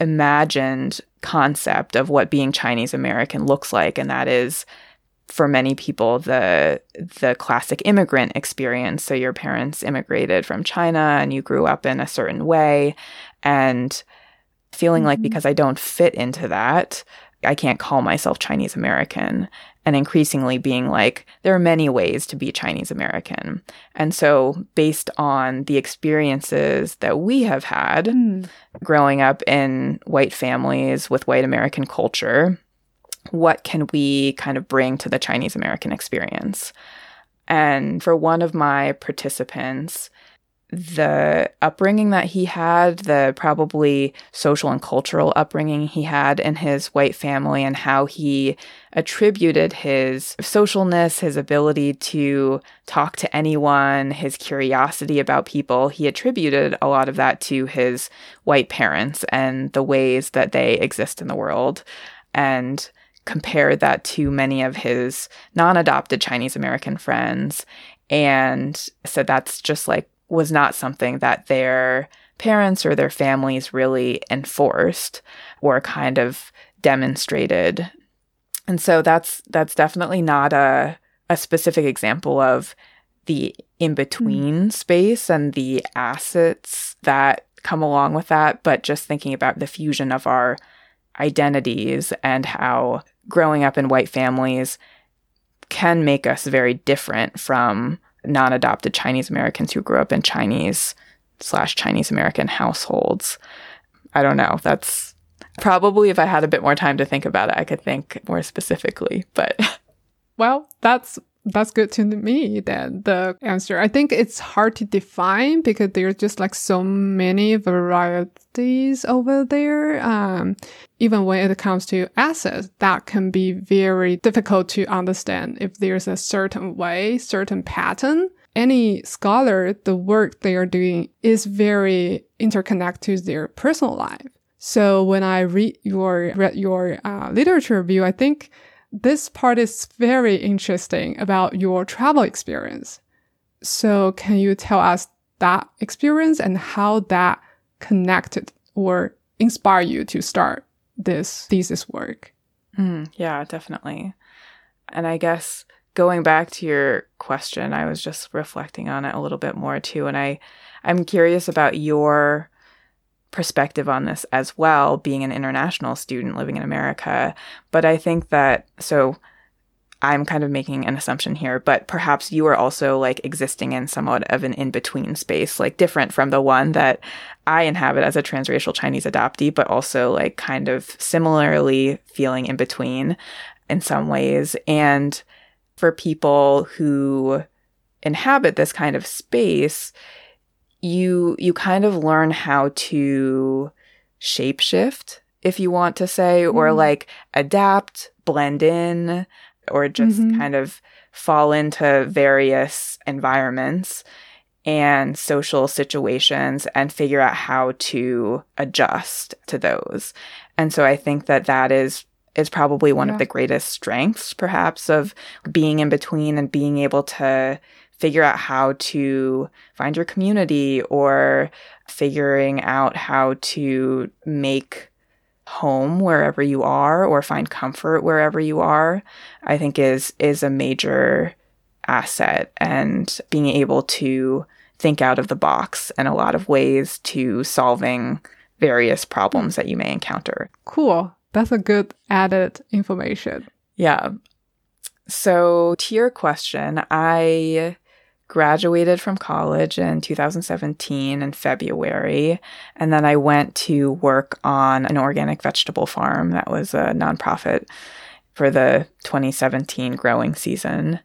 imagined concept of what being Chinese American looks like, and that is for many people the the classic immigrant experience. So your parents immigrated from China and you grew up in a certain way and feeling mm-hmm. like because I don't fit into that, I can't call myself Chinese American and increasingly being like, there are many ways to be Chinese American. And so, based on the experiences that we have had mm. growing up in white families with white American culture, what can we kind of bring to the Chinese American experience? And for one of my participants, the upbringing that he had, the probably social and cultural upbringing he had in his white family, and how he attributed his socialness, his ability to talk to anyone, his curiosity about people, he attributed a lot of that to his white parents and the ways that they exist in the world. And compared that to many of his non adopted Chinese American friends and said that's just like was not something that their parents or their families really enforced or kind of demonstrated. And so that's that's definitely not a a specific example of the in between mm. space and the assets that come along with that, but just thinking about the fusion of our identities and how growing up in white families can make us very different from non adopted Chinese Americans who grew up in Chinese slash Chinese American households. I don't know. That's probably if I had a bit more time to think about it, I could think more specifically, but. Well, that's that's good to me then the answer. I think it's hard to define because there's just like so many varieties over there um, even when it comes to assets that can be very difficult to understand if there's a certain way certain pattern. Any scholar the work they are doing is very interconnected to their personal life. So when i read your read your uh, literature review i think this part is very interesting about your travel experience. So can you tell us that experience and how that connected or inspired you to start this thesis work? Mm, yeah, definitely. And I guess going back to your question, I was just reflecting on it a little bit more too. And I, I'm curious about your perspective on this as well, being an international student living in America. But I think that, so I'm kind of making an assumption here, but perhaps you are also like existing in somewhat of an in between space, like different from the one that I inhabit as a transracial Chinese adoptee, but also like kind of similarly feeling in between in some ways. And for people who inhabit this kind of space, you you kind of learn how to shapeshift if you want to say mm-hmm. or like adapt blend in or just mm-hmm. kind of fall into various environments and social situations and figure out how to adjust to those and so i think that that is is probably one yeah. of the greatest strengths perhaps of being in between and being able to figure out how to find your community or figuring out how to make home wherever you are or find comfort wherever you are i think is is a major asset. And being able to think out of the box in a lot of ways to solving various problems that you may encounter. Cool. That's a good added information. Yeah. So to your question i graduated from college in 2017 in February. And then I went to work on an organic vegetable farm that was a nonprofit for the 2017 growing season.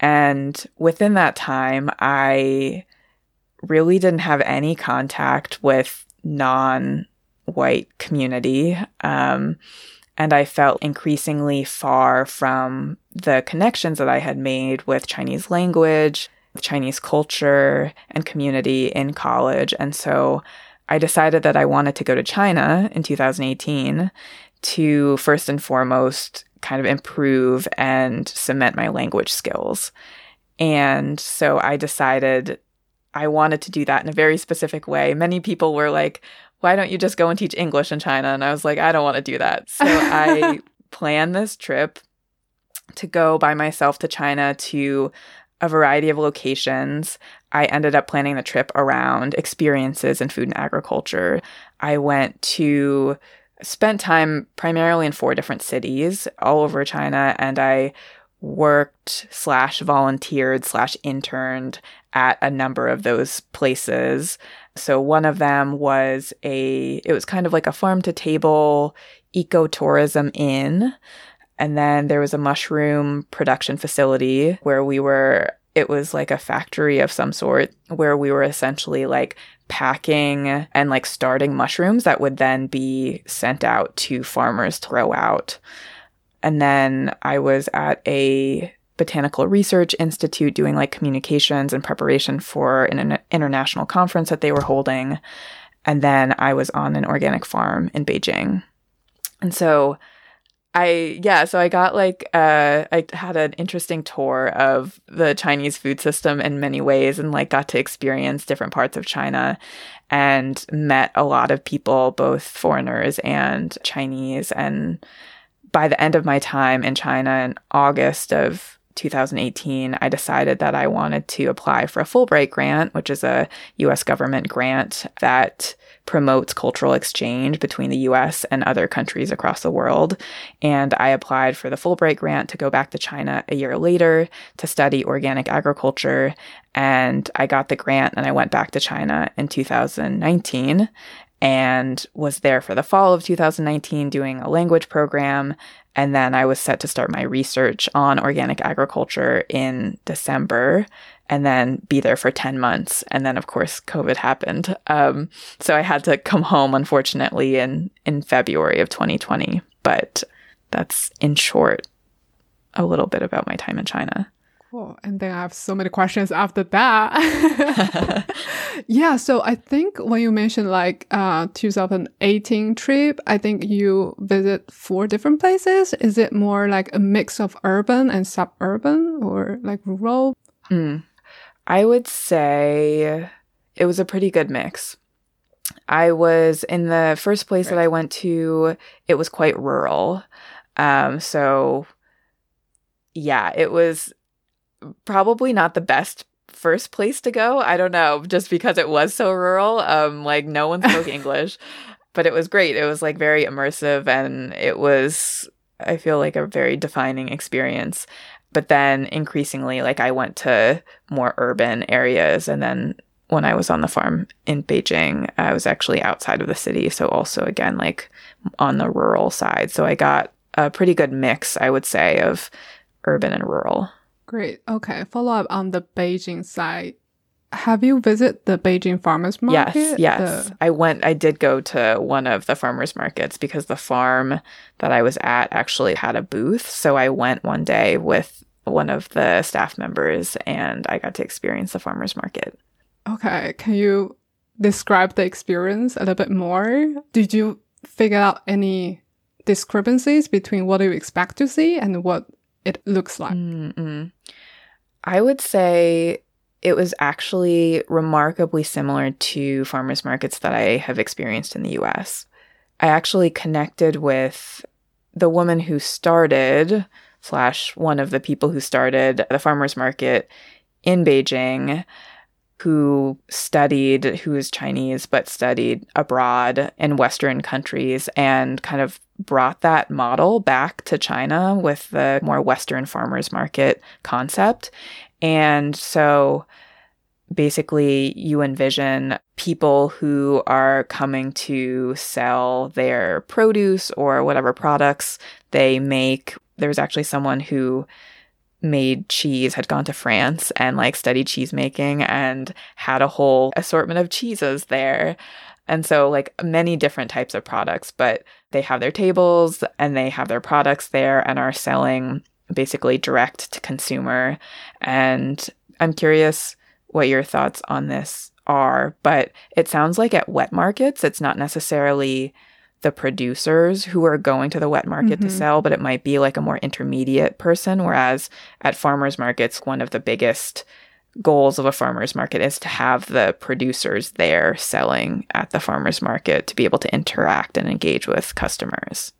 And within that time, I really didn't have any contact with non white community. Um, and I felt increasingly far from the connections that I had made with Chinese language Chinese culture and community in college. And so I decided that I wanted to go to China in 2018 to first and foremost kind of improve and cement my language skills. And so I decided I wanted to do that in a very specific way. Many people were like, why don't you just go and teach English in China? And I was like, I don't want to do that. So I planned this trip to go by myself to China to a variety of locations. I ended up planning the trip around experiences in food and agriculture. I went to spent time primarily in four different cities all over China and I worked slash volunteered slash interned at a number of those places. So one of them was a it was kind of like a farm to table ecotourism inn and then there was a mushroom production facility where we were, it was like a factory of some sort where we were essentially like packing and like starting mushrooms that would then be sent out to farmers to grow out. And then I was at a botanical research institute doing like communications and preparation for an international conference that they were holding. And then I was on an organic farm in Beijing. And so I yeah, so I got like uh I had an interesting tour of the Chinese food system in many ways and like got to experience different parts of China and met a lot of people, both foreigners and Chinese. And by the end of my time in China in August of 2018, I decided that I wanted to apply for a Fulbright grant, which is a US government grant that promotes cultural exchange between the US and other countries across the world. And I applied for the Fulbright grant to go back to China a year later to study organic agriculture. And I got the grant and I went back to China in 2019 and was there for the fall of 2019 doing a language program and then I was set to start my research on organic agriculture in December and then be there for 10 months. And then, of course, COVID happened. Um, so I had to come home, unfortunately, in, in February of 2020. But that's in short a little bit about my time in China. Cool. And then I have so many questions after that. yeah. So I think when you mentioned like uh 2018 trip, I think you visit four different places. Is it more like a mix of urban and suburban or like rural? Mm. I would say it was a pretty good mix. I was in the first place right. that I went to, it was quite rural. Um, so yeah, it was probably not the best first place to go. I don't know, just because it was so rural. Um, like no one spoke English, but it was great. It was like very immersive and it was, I feel like a very defining experience. But then increasingly, like I went to more urban areas and then when I was on the farm in Beijing, I was actually outside of the city. So also again, like on the rural side. So I got a pretty good mix, I would say, of urban and rural. Great. Okay. Follow up on the Beijing side. Have you visited the Beijing farmers market? Yes, yes. The... I went, I did go to one of the farmers markets because the farm that I was at actually had a booth. So I went one day with one of the staff members and I got to experience the farmers market. Okay. Can you describe the experience a little bit more? Did you figure out any discrepancies between what you expect to see and what it looks like? Mm-mm. I would say it was actually remarkably similar to farmers markets that I have experienced in the US. I actually connected with the woman who started, slash, one of the people who started the farmers market in Beijing who studied, who is Chinese, but studied abroad in Western countries and kind of brought that model back to China with the more Western farmers market concept. And so basically, you envision people who are coming to sell their produce or whatever products they make. There was actually someone who made cheese, had gone to France and like studied cheese making and had a whole assortment of cheeses there. And so, like many different types of products, but they have their tables and they have their products there and are selling basically direct to consumer. And I'm curious what your thoughts on this are, but it sounds like at wet markets, it's not necessarily the producers who are going to the wet market mm-hmm. to sell, but it might be like a more intermediate person. Whereas at farmers markets, one of the biggest goals of a farmers market is to have the producers there selling at the farmers market to be able to interact and engage with customers.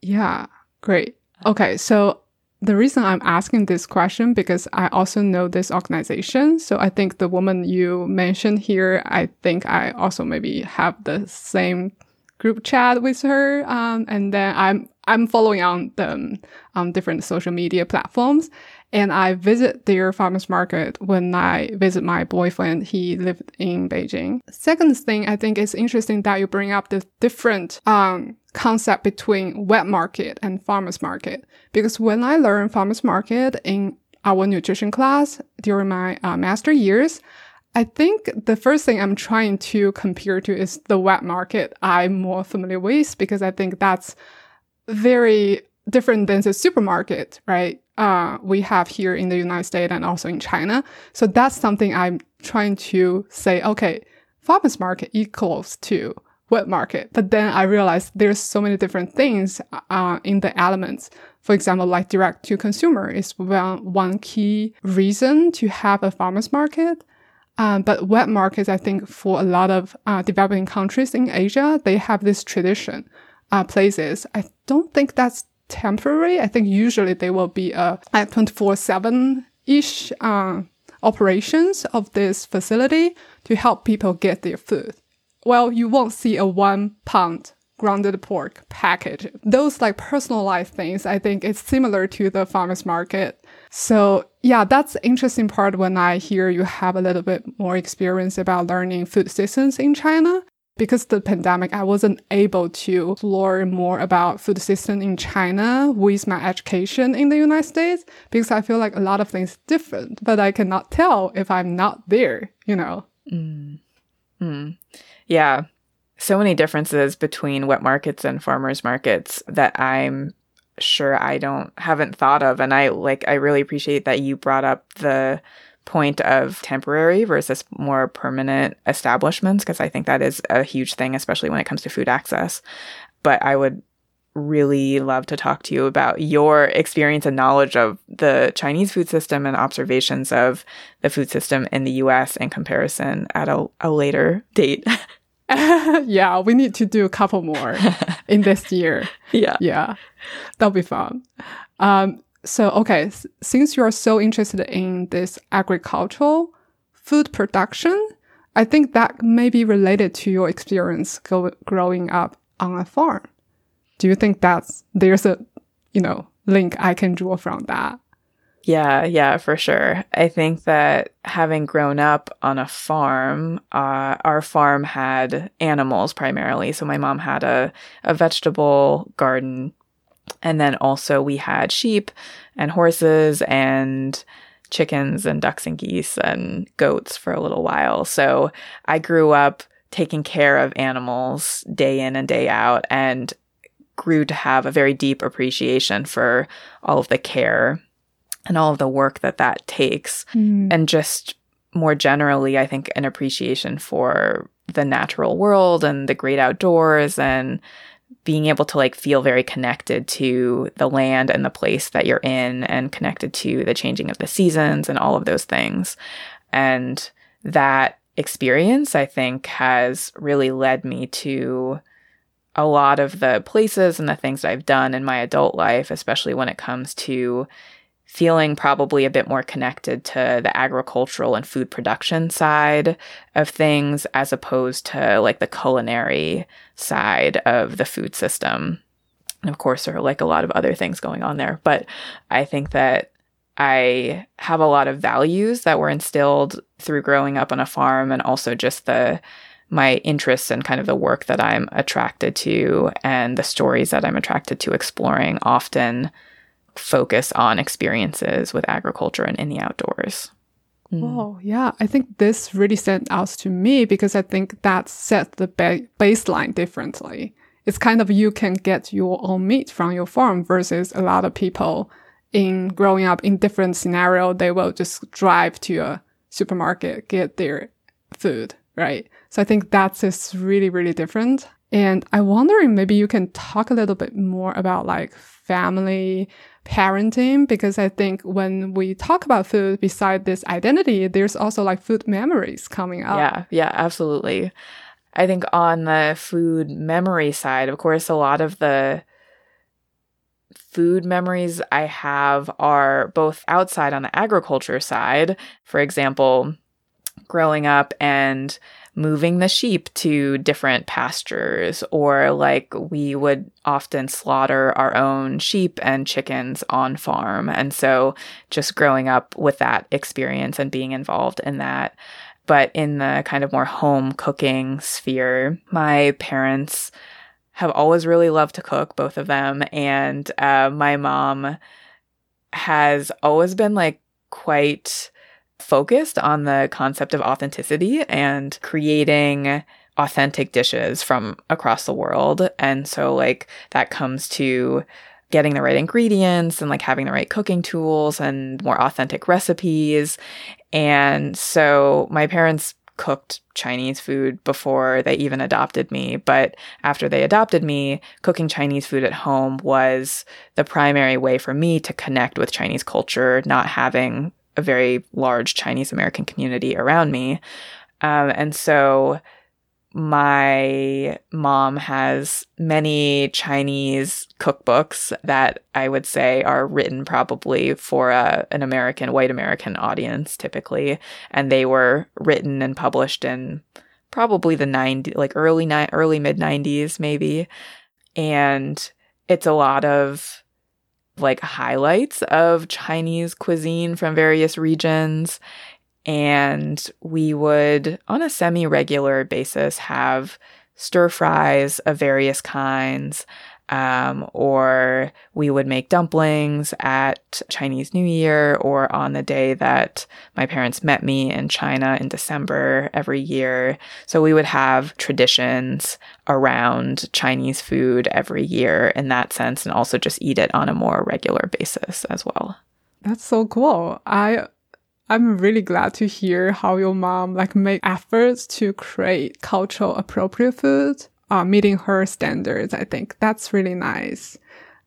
Yeah, great. Okay, so the reason I'm asking this question because I also know this organization. So I think the woman you mentioned here, I think I also maybe have the same group chat with her. Um, and then I'm, I'm following on the, um, different social media platforms. And I visit their farmers market when I visit my boyfriend. He lived in Beijing. Second thing I think is interesting that you bring up the different, um, concept between wet market and farmers market. Because when I learned farmers market in our nutrition class during my uh, master years, I think the first thing I'm trying to compare to is the wet market I'm more familiar with because I think that's very different than the supermarket, right? Uh, we have here in the United States and also in China. So that's something I'm trying to say, okay, farmers market equals to wet market. But then I realized there's so many different things uh, in the elements. For example, like direct to consumer is one, one key reason to have a farmer's market. Um, but wet markets, I think for a lot of uh, developing countries in Asia, they have this tradition uh, places. I don't think that's temporary. I think usually they will be at 24 7 ish uh, operations of this facility to help people get their food. Well, you won't see a one pound grounded pork package. Those like personalized things, I think it's similar to the farmer's market. So yeah, that's interesting part when I hear you have a little bit more experience about learning food systems in China because the pandemic, I wasn't able to explore more about food system in China with my education in the United States because I feel like a lot of things different, but I cannot tell if I'm not there, you know? Mm. Mm. Yeah. So many differences between wet markets and farmers markets that I'm sure I don't haven't thought of and I like I really appreciate that you brought up the point of temporary versus more permanent establishments because I think that is a huge thing, especially when it comes to food access. But I would really love to talk to you about your experience and knowledge of the Chinese food system and observations of the food system in the US in comparison at a, a later date. yeah, we need to do a couple more in this year. Yeah. Yeah. That'll be fun. Um, so, okay, since you're so interested in this agricultural food production, I think that may be related to your experience go- growing up on a farm. Do you think that's there's a you know link I can draw from that? Yeah, yeah, for sure. I think that having grown up on a farm, uh, our farm had animals primarily. So my mom had a, a vegetable garden and then also we had sheep and horses and chickens and ducks and geese and goats for a little while. So I grew up taking care of animals day in and day out and grew to have a very deep appreciation for all of the care and all of the work that that takes. Mm. And just more generally, I think an appreciation for the natural world and the great outdoors and being able to like feel very connected to the land and the place that you're in and connected to the changing of the seasons and all of those things. And that experience, I think, has really led me to a lot of the places and the things that I've done in my adult life, especially when it comes to feeling probably a bit more connected to the agricultural and food production side of things as opposed to like the culinary side of the food system. And of course, there are like a lot of other things going on there. But I think that I have a lot of values that were instilled through growing up on a farm and also just the my interests and kind of the work that I'm attracted to and the stories that I'm attracted to exploring often focus on experiences with agriculture and in the outdoors. Mm. Oh, yeah. I think this really stands out to me because I think that sets the ba- baseline differently. It's kind of you can get your own meat from your farm versus a lot of people in growing up in different scenario, they will just drive to a supermarket, get their food, right? So I think that's just really, really different. And I'm wondering maybe you can talk a little bit more about like family parenting because I think when we talk about food beside this identity, there's also like food memories coming up. Yeah, yeah, absolutely. I think on the food memory side, of course, a lot of the food memories I have are both outside on the agriculture side. For example, growing up and moving the sheep to different pastures, or like we would often slaughter our own sheep and chickens on farm. And so just growing up with that experience and being involved in that. But in the kind of more home cooking sphere, my parents have always really loved to cook, both of them. And uh, my mom has always been like quite focused on the concept of authenticity and creating authentic dishes from across the world. And so, like, that comes to getting the right ingredients and like having the right cooking tools and more authentic recipes. And so, my parents cooked Chinese food before they even adopted me. But after they adopted me, cooking Chinese food at home was the primary way for me to connect with Chinese culture, not having a very large Chinese American community around me. Um, and so my mom has many Chinese cookbooks that I would say are written probably for a, an American, white American audience typically. And they were written and published in probably the 90, like early, ni- early mid 90s, maybe. And it's a lot of like highlights of Chinese cuisine from various regions and we would, on a semi regular basis, have stir fries of various kinds. Um, or we would make dumplings at Chinese New Year or on the day that my parents met me in China in December every year. So we would have traditions around Chinese food every year in that sense and also just eat it on a more regular basis as well. That's so cool. I I'm really glad to hear how your mom like make efforts to create cultural appropriate food, uh, meeting her standards. I think that's really nice.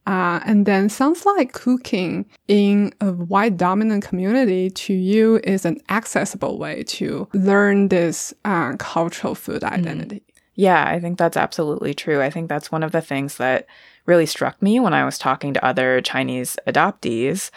Uh, and then sounds like cooking in a white dominant community to you is an accessible way to learn this uh, cultural food mm-hmm. identity. Mm. Yeah, I think that's absolutely true. I think that's one of the things that really struck me when I was talking to other Chinese adoptees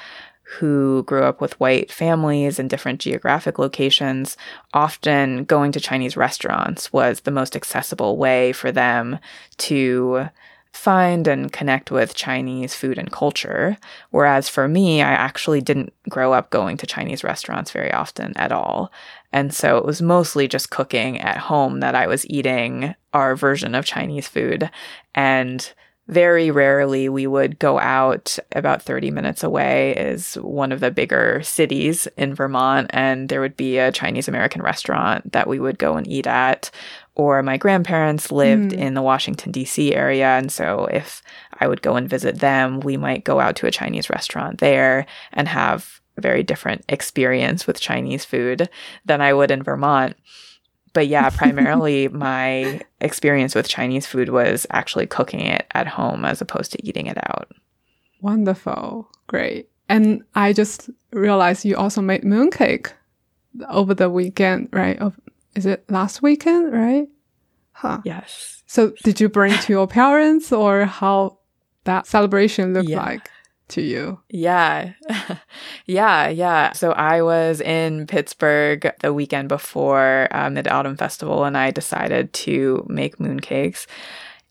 who grew up with white families in different geographic locations, often going to Chinese restaurants was the most accessible way for them to find and connect with Chinese food and culture. Whereas for me, I actually didn't grow up going to Chinese restaurants very often at all. And so it was mostly just cooking at home that I was eating our version of Chinese food. And very rarely we would go out about 30 minutes away is one of the bigger cities in Vermont and there would be a Chinese American restaurant that we would go and eat at or my grandparents lived mm. in the Washington DC area and so if I would go and visit them we might go out to a Chinese restaurant there and have a very different experience with Chinese food than I would in Vermont but yeah, primarily my experience with Chinese food was actually cooking it at home as opposed to eating it out. Wonderful. Great. And I just realized you also made mooncake over the weekend, right? Of is it last weekend, right? Huh. Yes. So did you bring to your parents or how that celebration looked yeah. like? To you? Yeah. yeah, yeah. So I was in Pittsburgh the weekend before uh, Mid Autumn Festival and I decided to make mooncakes.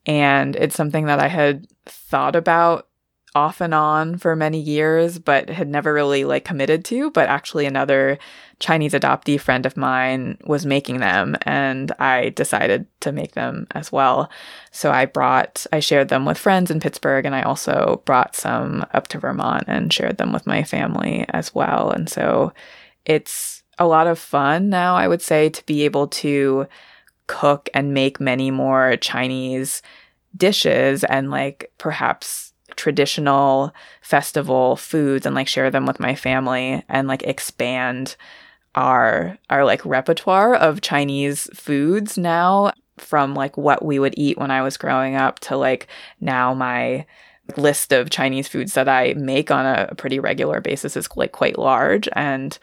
And it's something that I had thought about off and on for many years, but had never really like committed to. But actually, another Chinese adoptee friend of mine was making them, and I decided to make them as well. So I brought, I shared them with friends in Pittsburgh, and I also brought some up to Vermont and shared them with my family as well. And so it's a lot of fun now, I would say, to be able to cook and make many more Chinese dishes and like perhaps traditional festival foods and like share them with my family and like expand our our like repertoire of Chinese foods now from like what we would eat when I was growing up to like now my list of Chinese foods that I make on a pretty regular basis is like quite large. And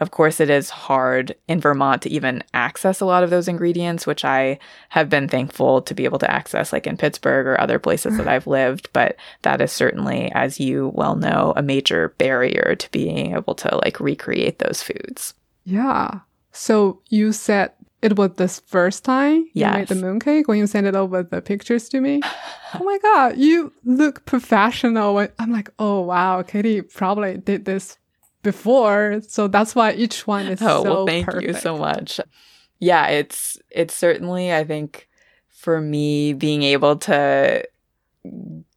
of course, it is hard in Vermont to even access a lot of those ingredients, which I have been thankful to be able to access, like in Pittsburgh or other places that mm-hmm. I've lived. But that is certainly, as you well know, a major barrier to being able to like recreate those foods. Yeah. So you said it was this first time you made the mooncake when you sent it over the pictures to me. oh my god, you look professional. I'm like, oh wow, Katie probably did this before. So that's why each one is oh, so well, thank perfect. you so much. Yeah, it's it's certainly I think for me being able to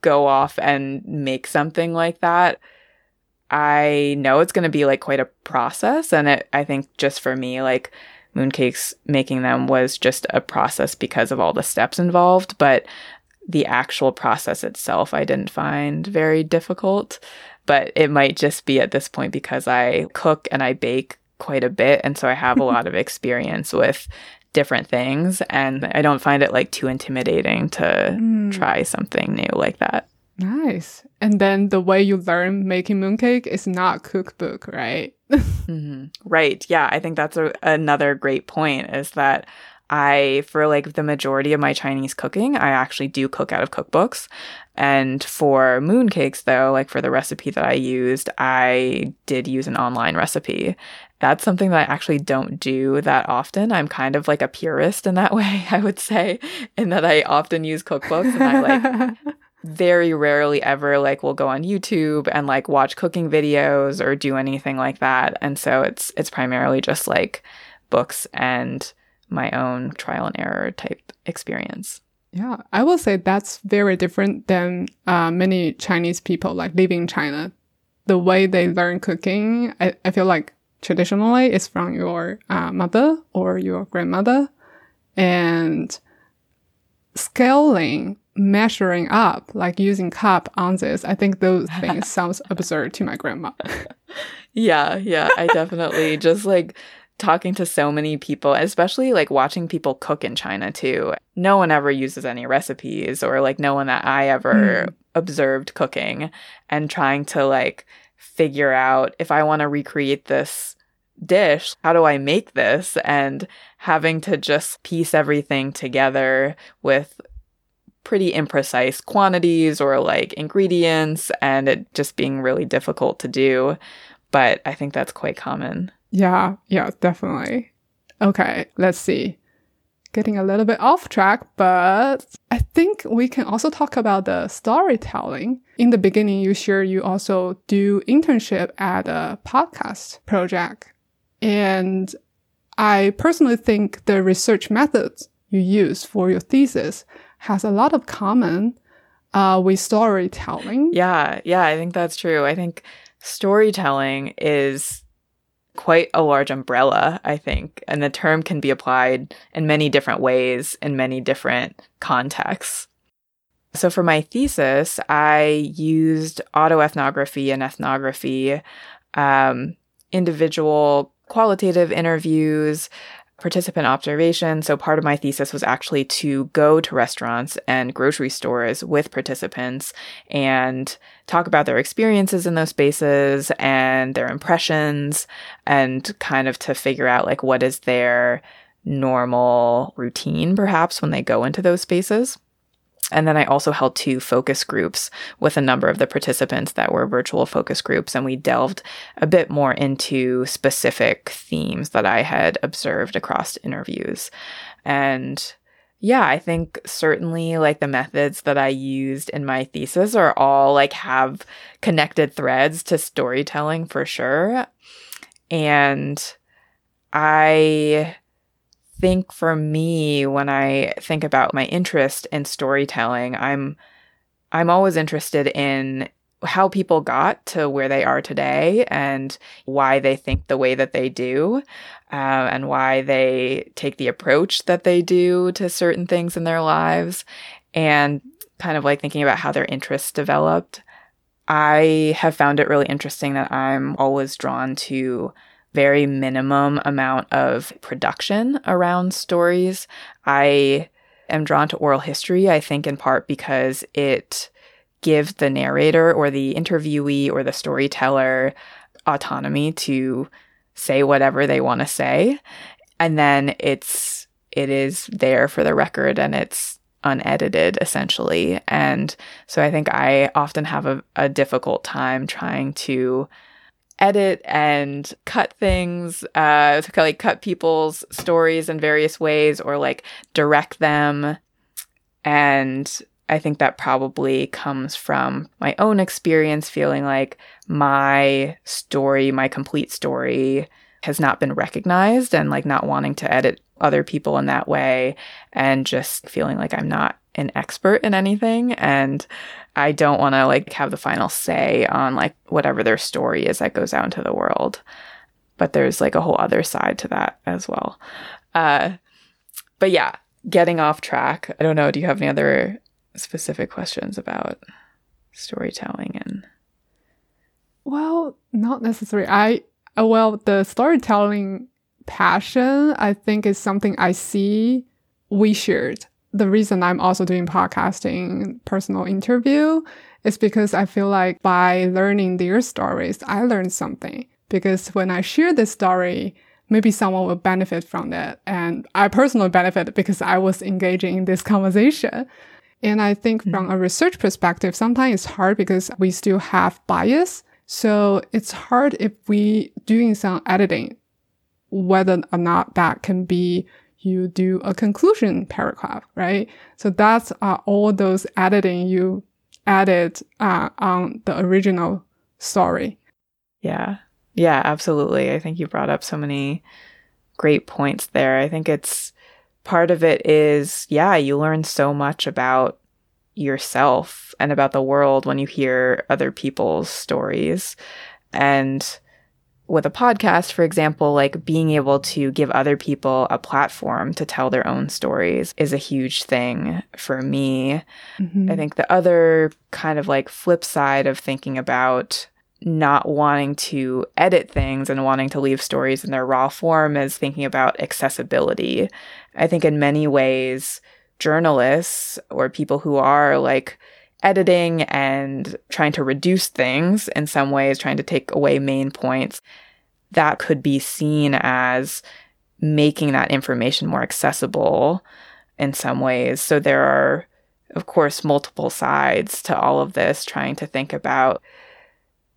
go off and make something like that I know it's going to be like quite a process and it I think just for me like mooncakes making them was just a process because of all the steps involved but the actual process itself I didn't find very difficult but it might just be at this point because I cook and I bake quite a bit. And so I have a lot of experience with different things. And I don't find it like too intimidating to mm. try something new like that. Nice. And then the way you learn making mooncake is not cookbook, right? mm-hmm. Right. Yeah. I think that's a, another great point is that I, for like the majority of my Chinese cooking, I actually do cook out of cookbooks. And for mooncakes, though, like for the recipe that I used, I did use an online recipe. That's something that I actually don't do that often. I'm kind of like a purist in that way, I would say, in that I often use cookbooks and I like very rarely ever like will go on YouTube and like watch cooking videos or do anything like that. And so it's it's primarily just like books and my own trial and error type experience. Yeah, I will say that's very different than uh, many Chinese people like living in China. The way they learn cooking, I, I feel like traditionally is from your uh, mother or your grandmother. And scaling, measuring up, like using cup ounces, I think those things sounds absurd to my grandma. yeah, yeah, I definitely just like talking to so many people, especially like watching people cook in China too. No one ever uses any recipes or like no one that I ever mm. observed cooking and trying to like figure out if I want to recreate this dish, how do I make this? And having to just piece everything together with pretty imprecise quantities or like ingredients and it just being really difficult to do. But I think that's quite common. Yeah, yeah, definitely. Okay, let's see. Getting a little bit off track, but I think we can also talk about the storytelling. In the beginning, you share you also do internship at a podcast project. And I personally think the research methods you use for your thesis has a lot of common uh, with storytelling. Yeah, yeah, I think that's true. I think storytelling is quite a large umbrella, I think, and the term can be applied in many different ways in many different contexts. So for my thesis, I used autoethnography and ethnography, um, individual qualitative interviews, participant observation. So part of my thesis was actually to go to restaurants and grocery stores with participants and talk about their experiences in those spaces and their impressions and kind of to figure out like what is their normal routine perhaps when they go into those spaces. And then I also held two focus groups with a number of the participants that were virtual focus groups. And we delved a bit more into specific themes that I had observed across interviews. And yeah, I think certainly like the methods that I used in my thesis are all like have connected threads to storytelling for sure. And I think for me, when I think about my interest in storytelling, I'm I'm always interested in how people got to where they are today and why they think the way that they do uh, and why they take the approach that they do to certain things in their lives and kind of like thinking about how their interests developed. I have found it really interesting that I'm always drawn to very minimum amount of production around stories. I am drawn to oral history, I think, in part because it gives the narrator or the interviewee or the storyteller autonomy to say whatever they want to say. And then it's it is there for the record and it's unedited essentially. And so I think I often have a, a difficult time trying to edit and cut things, uh, to like cut people's stories in various ways or like direct them. And I think that probably comes from my own experience feeling like my story, my complete story, has not been recognized and like not wanting to edit other people in that way and just feeling like I'm not an expert in anything and I don't want to like have the final say on like whatever their story is that goes out into the world. But there's like a whole other side to that as well. Uh but yeah, getting off track. I don't know, do you have any other specific questions about storytelling and well, not necessarily. I Uh, well, the storytelling passion, I think, is something I see we shared. The reason I'm also doing podcasting, personal interview, is because I feel like by learning their stories, I learned something. Because when I share this story, maybe someone will benefit from that. And I personally benefit because I was engaging in this conversation. And I think mm-hmm. from a research perspective, sometimes it's hard because we still have bias. So it's hard if we doing some editing, whether or not that can be you do a conclusion paragraph, right? So that's uh, all those editing you added uh, on the original story. Yeah. Yeah, absolutely. I think you brought up so many great points there. I think it's part of it is, yeah, you learn so much about yourself and about the world when you hear other people's stories. And with a podcast, for example, like being able to give other people a platform to tell their own stories is a huge thing for me. Mm-hmm. I think the other kind of like flip side of thinking about not wanting to edit things and wanting to leave stories in their raw form is thinking about accessibility. I think in many ways, journalists or people who are like editing and trying to reduce things in some ways, trying to take away main points, that could be seen as making that information more accessible in some ways. So there are, of course, multiple sides to all of this, trying to think about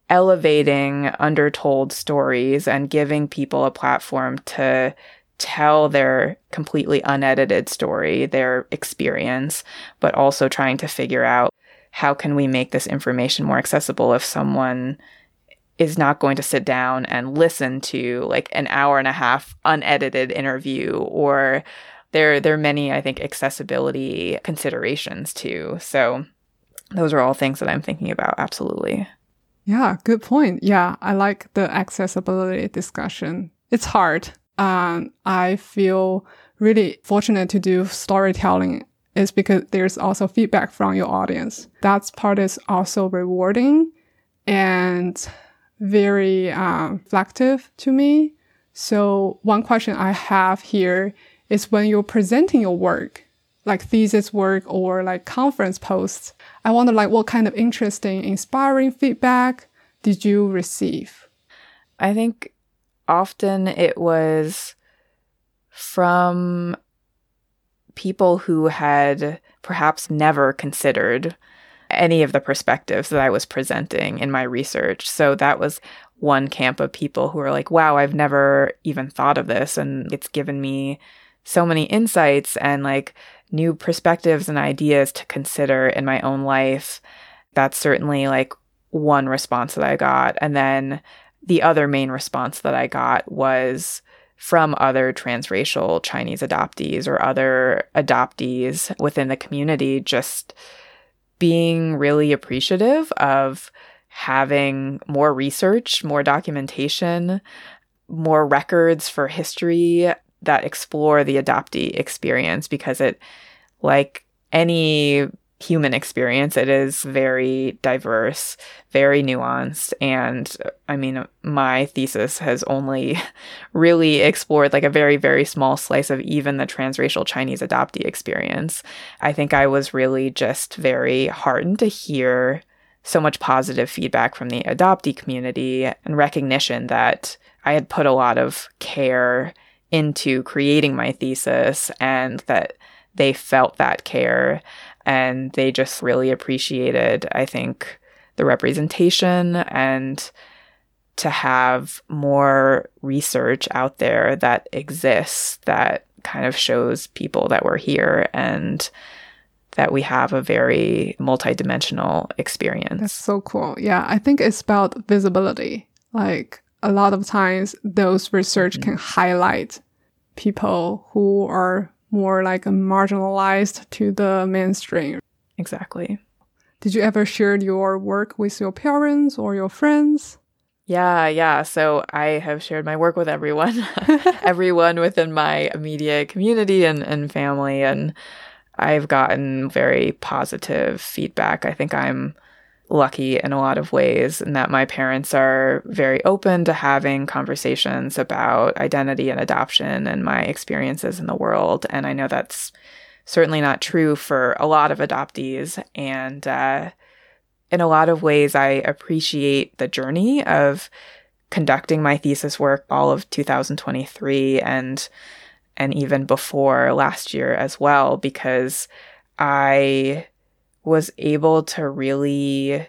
elevating undertold stories and giving people a platform to tell their completely unedited story, their experience, but also trying to figure out how can we make this information more accessible if someone is not going to sit down and listen to like an hour and a half unedited interview or there there are many I think accessibility considerations too. So those are all things that I'm thinking about absolutely. Yeah, good point. Yeah, I like the accessibility discussion. It's hard. Um, I feel really fortunate to do storytelling is because there's also feedback from your audience. That part is also rewarding and very um, reflective to me. So one question I have here is when you're presenting your work, like thesis work or like conference posts, I wonder like what kind of interesting, inspiring feedback did you receive? I think often it was from people who had perhaps never considered any of the perspectives that I was presenting in my research. So that was one camp of people who were like, wow, I've never even thought of this. And it's given me so many insights and like new perspectives and ideas to consider in my own life. That's certainly like one response that I got. And then the other main response that I got was from other transracial Chinese adoptees or other adoptees within the community, just being really appreciative of having more research, more documentation, more records for history that explore the adoptee experience because it, like any human experience. It is very diverse, very nuanced. And I mean, my thesis has only really explored like a very, very small slice of even the transracial Chinese adoptee experience. I think I was really just very heartened to hear so much positive feedback from the adoptee community and recognition that I had put a lot of care into creating my thesis and that they felt that care and they just really appreciated, I think, the representation and to have more research out there that exists that kind of shows people that we're here and that we have a very multidimensional experience. That's so cool. Yeah, I think it's about visibility. Like a lot of times those research mm-hmm. can highlight people who are more like marginalized to the mainstream. Exactly. Did you ever share your work with your parents or your friends? Yeah, yeah. So I have shared my work with everyone, everyone within my immediate community and, and family. And I've gotten very positive feedback. I think I'm lucky in a lot of ways in that my parents are very open to having conversations about identity and adoption and my experiences in the world. And I know that's certainly not true for a lot of adoptees. And uh, in a lot of ways, I appreciate the journey of conducting my thesis work all of 2023 and and even before last year as well because I was able to really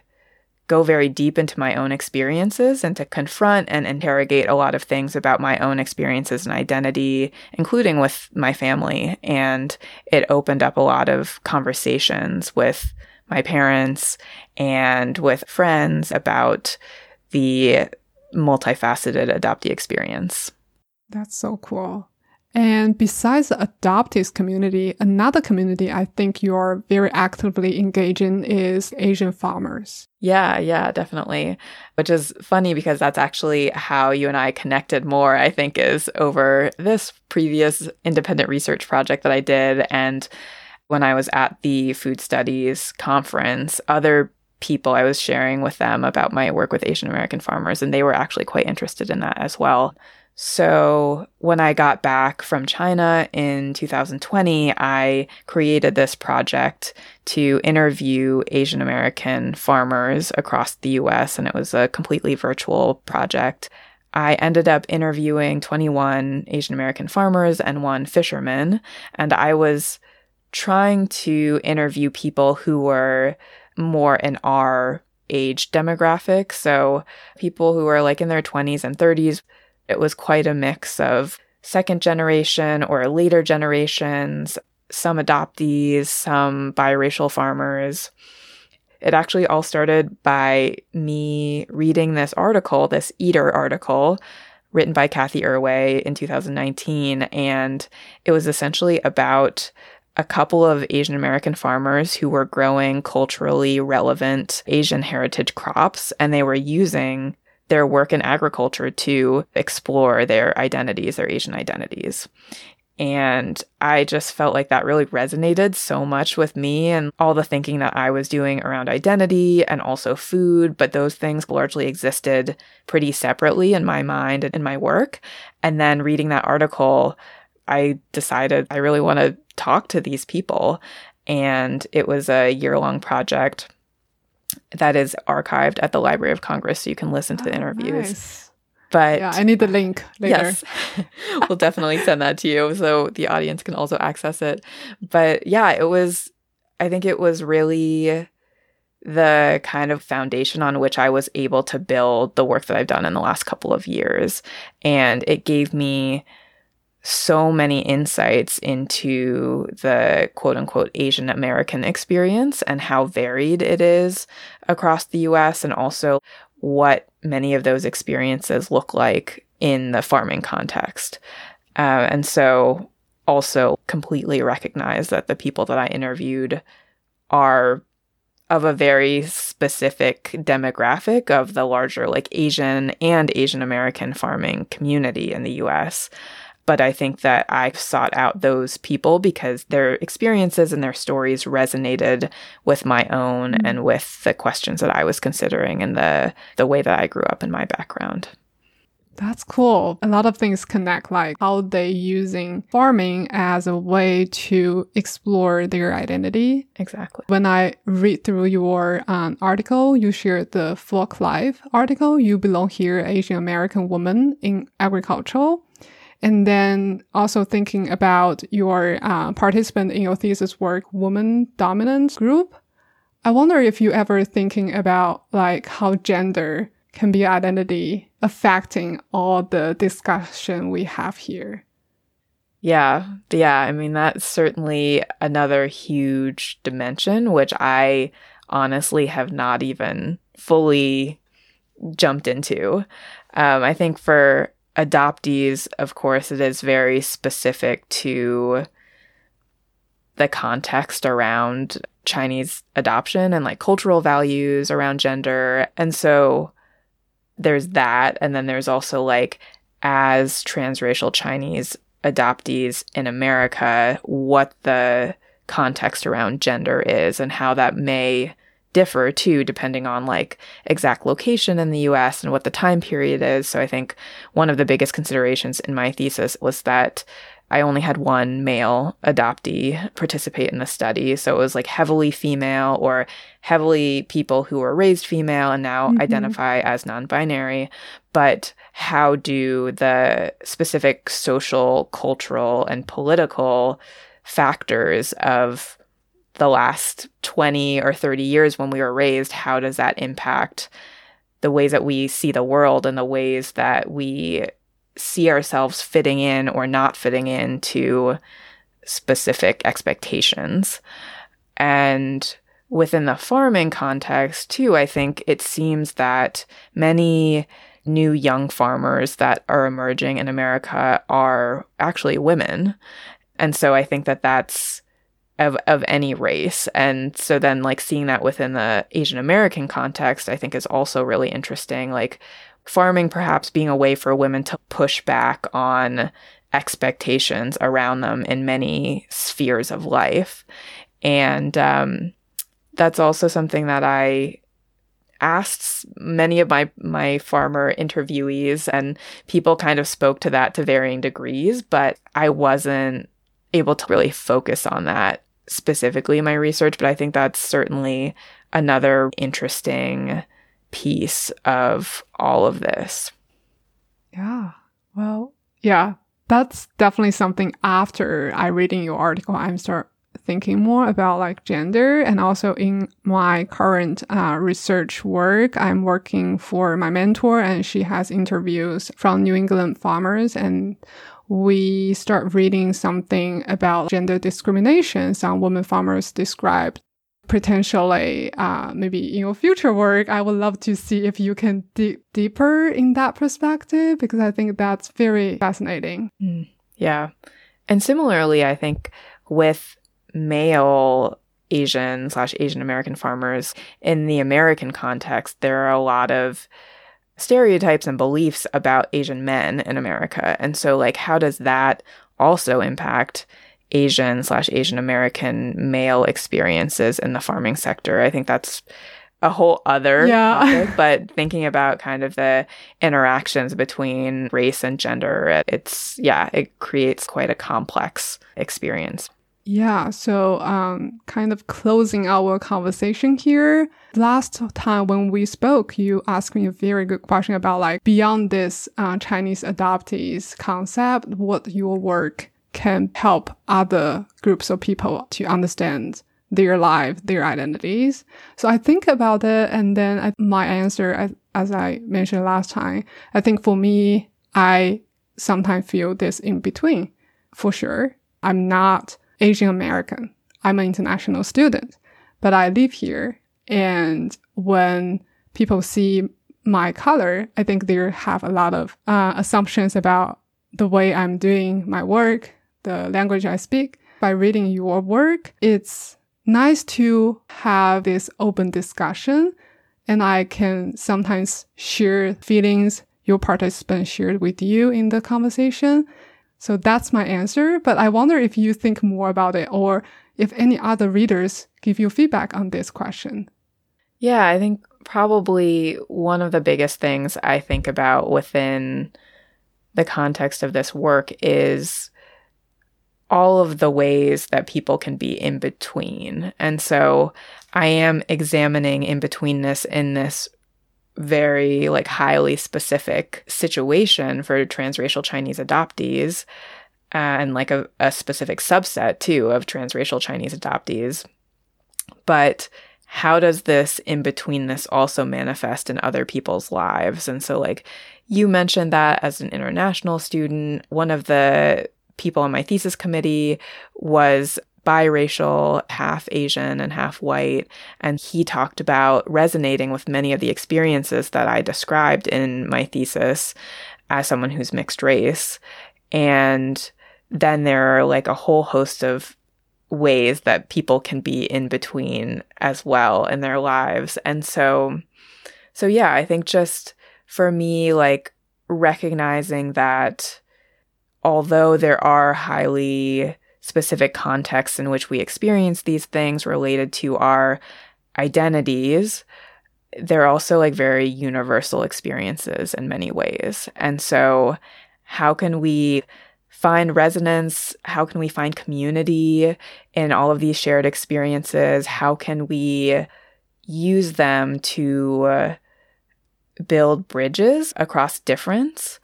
go very deep into my own experiences and to confront and interrogate a lot of things about my own experiences and identity, including with my family. And it opened up a lot of conversations with my parents and with friends about the multifaceted adoptee experience. That's so cool. And besides the adoptees community, another community I think you're very actively engaging is Asian farmers. Yeah, yeah, definitely. Which is funny because that's actually how you and I connected more, I think, is over this previous independent research project that I did. And when I was at the food studies conference, other people I was sharing with them about my work with Asian American farmers, and they were actually quite interested in that as well. So, when I got back from China in 2020, I created this project to interview Asian American farmers across the US, and it was a completely virtual project. I ended up interviewing 21 Asian American farmers and one fisherman, and I was trying to interview people who were more in our age demographic. So, people who are like in their 20s and 30s it was quite a mix of second generation or later generations, some adoptees, some biracial farmers. It actually all started by me reading this article, this Eater article, written by Cathy Erway in 2019. And it was essentially about a couple of Asian American farmers who were growing culturally relevant Asian heritage crops, and they were using their work in agriculture to explore their identities, their Asian identities. And I just felt like that really resonated so much with me and all the thinking that I was doing around identity and also food. But those things largely existed pretty separately in my mind and in my work. And then reading that article, I decided I really want to talk to these people. And it was a year long project that is archived at the Library of Congress, so you can listen to the oh, interviews. Nice. But yeah, I need the link later. Yes, we'll definitely send that to you so the audience can also access it. But yeah, it was. I think it was really the kind of foundation on which I was able to build the work that I've done in the last couple of years, and it gave me so many insights into the quote unquote Asian American experience and how varied it is across the US, and also what many of those experiences look like in the farming context. Uh, and so, also completely recognize that the people that I interviewed are of a very specific demographic of the larger, like Asian and Asian American farming community in the US. But I think that I sought out those people because their experiences and their stories resonated with my own mm-hmm. and with the questions that I was considering and the the way that I grew up in my background. That's cool. A lot of things connect, like how they using farming as a way to explore their identity. Exactly. When I read through your um, article, you shared the Folklife article. You belong here, Asian American woman in agriculture. And then also thinking about your uh, participant in your thesis work, woman dominant group. I wonder if you ever thinking about like how gender can be identity affecting all the discussion we have here. Yeah, yeah. I mean, that's certainly another huge dimension, which I honestly have not even fully jumped into. Um, I think for adoptees, of course, it is very specific to the context around Chinese adoption and like cultural values around gender. And so there's that. And then there's also like, as transracial Chinese adoptees in America, what the context around gender is and how that may differ too, depending on like exact location in the US and what the time period is. So I think one of the biggest considerations in my thesis was that I only had one male adoptee participate in the study. So it was like heavily female or heavily people who were raised female and now mm-hmm. identify as non binary. But how do the specific social, cultural, and political factors of the last 20 or 30 years when we were raised, how does that impact the ways that we see the world and the ways that we see ourselves fitting in or not fitting into specific expectations. And within the farming context, too, I think it seems that many new young farmers that are emerging in America are actually women. And so I think that that's of of any race. And so then like seeing that within the Asian American context, I think is also really interesting. Like farming perhaps being a way for women to push back on expectations around them in many spheres of life. And um, that's also something that I asked many of my my farmer interviewees and people kind of spoke to that to varying degrees but I wasn't able to really focus on that specifically my research but I think that's certainly another interesting piece of all of this. Yeah. Well, yeah, that's definitely something after I reading your article, I'm start thinking more about like gender and also in my current uh, research work i'm working for my mentor and she has interviews from new england farmers and we start reading something about gender discrimination. Some women farmers described potentially uh, maybe in your future work i would love to see if you can dig deeper in that perspective because i think that's very fascinating. Mm, yeah. And similarly i think with male asian slash asian american farmers in the american context there are a lot of stereotypes and beliefs about asian men in america and so like how does that also impact Asian slash Asian American male experiences in the farming sector. I think that's a whole other yeah. topic, but thinking about kind of the interactions between race and gender, it's yeah, it creates quite a complex experience. Yeah, so um, kind of closing our conversation here. Last time when we spoke, you asked me a very good question about like beyond this uh, Chinese adoptees concept, what your work can help other groups of people to understand their life, their identities. So I think about it, and then I, my answer, as I mentioned last time, I think for me, I sometimes feel this in between. For sure, I'm not Asian American. I'm an international student, but I live here. And when people see my color, I think they have a lot of uh, assumptions about the way I'm doing my work, the language I speak. By reading your work, it's nice to have this open discussion and I can sometimes share feelings your participant shared with you in the conversation. So that's my answer. But I wonder if you think more about it or if any other readers give you feedback on this question. Yeah, I think probably one of the biggest things I think about within the context of this work is all of the ways that people can be in between. And so I am examining in betweenness in this very like highly specific situation for transracial Chinese adoptees uh, and like a, a specific subset too of transracial Chinese adoptees. But how does this in betweenness also manifest in other people's lives? And so, like, you mentioned that as an international student, one of the people on my thesis committee was biracial, half Asian and half white. And he talked about resonating with many of the experiences that I described in my thesis as someone who's mixed race. And then there are like a whole host of ways that people can be in between as well in their lives. And so, so yeah, I think just for me, like recognizing that although there are highly specific contexts in which we experience these things related to our identities, they're also like very universal experiences in many ways. And so, how can we find resonance? How can we find community in all of these shared experiences? How can we use them to uh, build bridges across difference?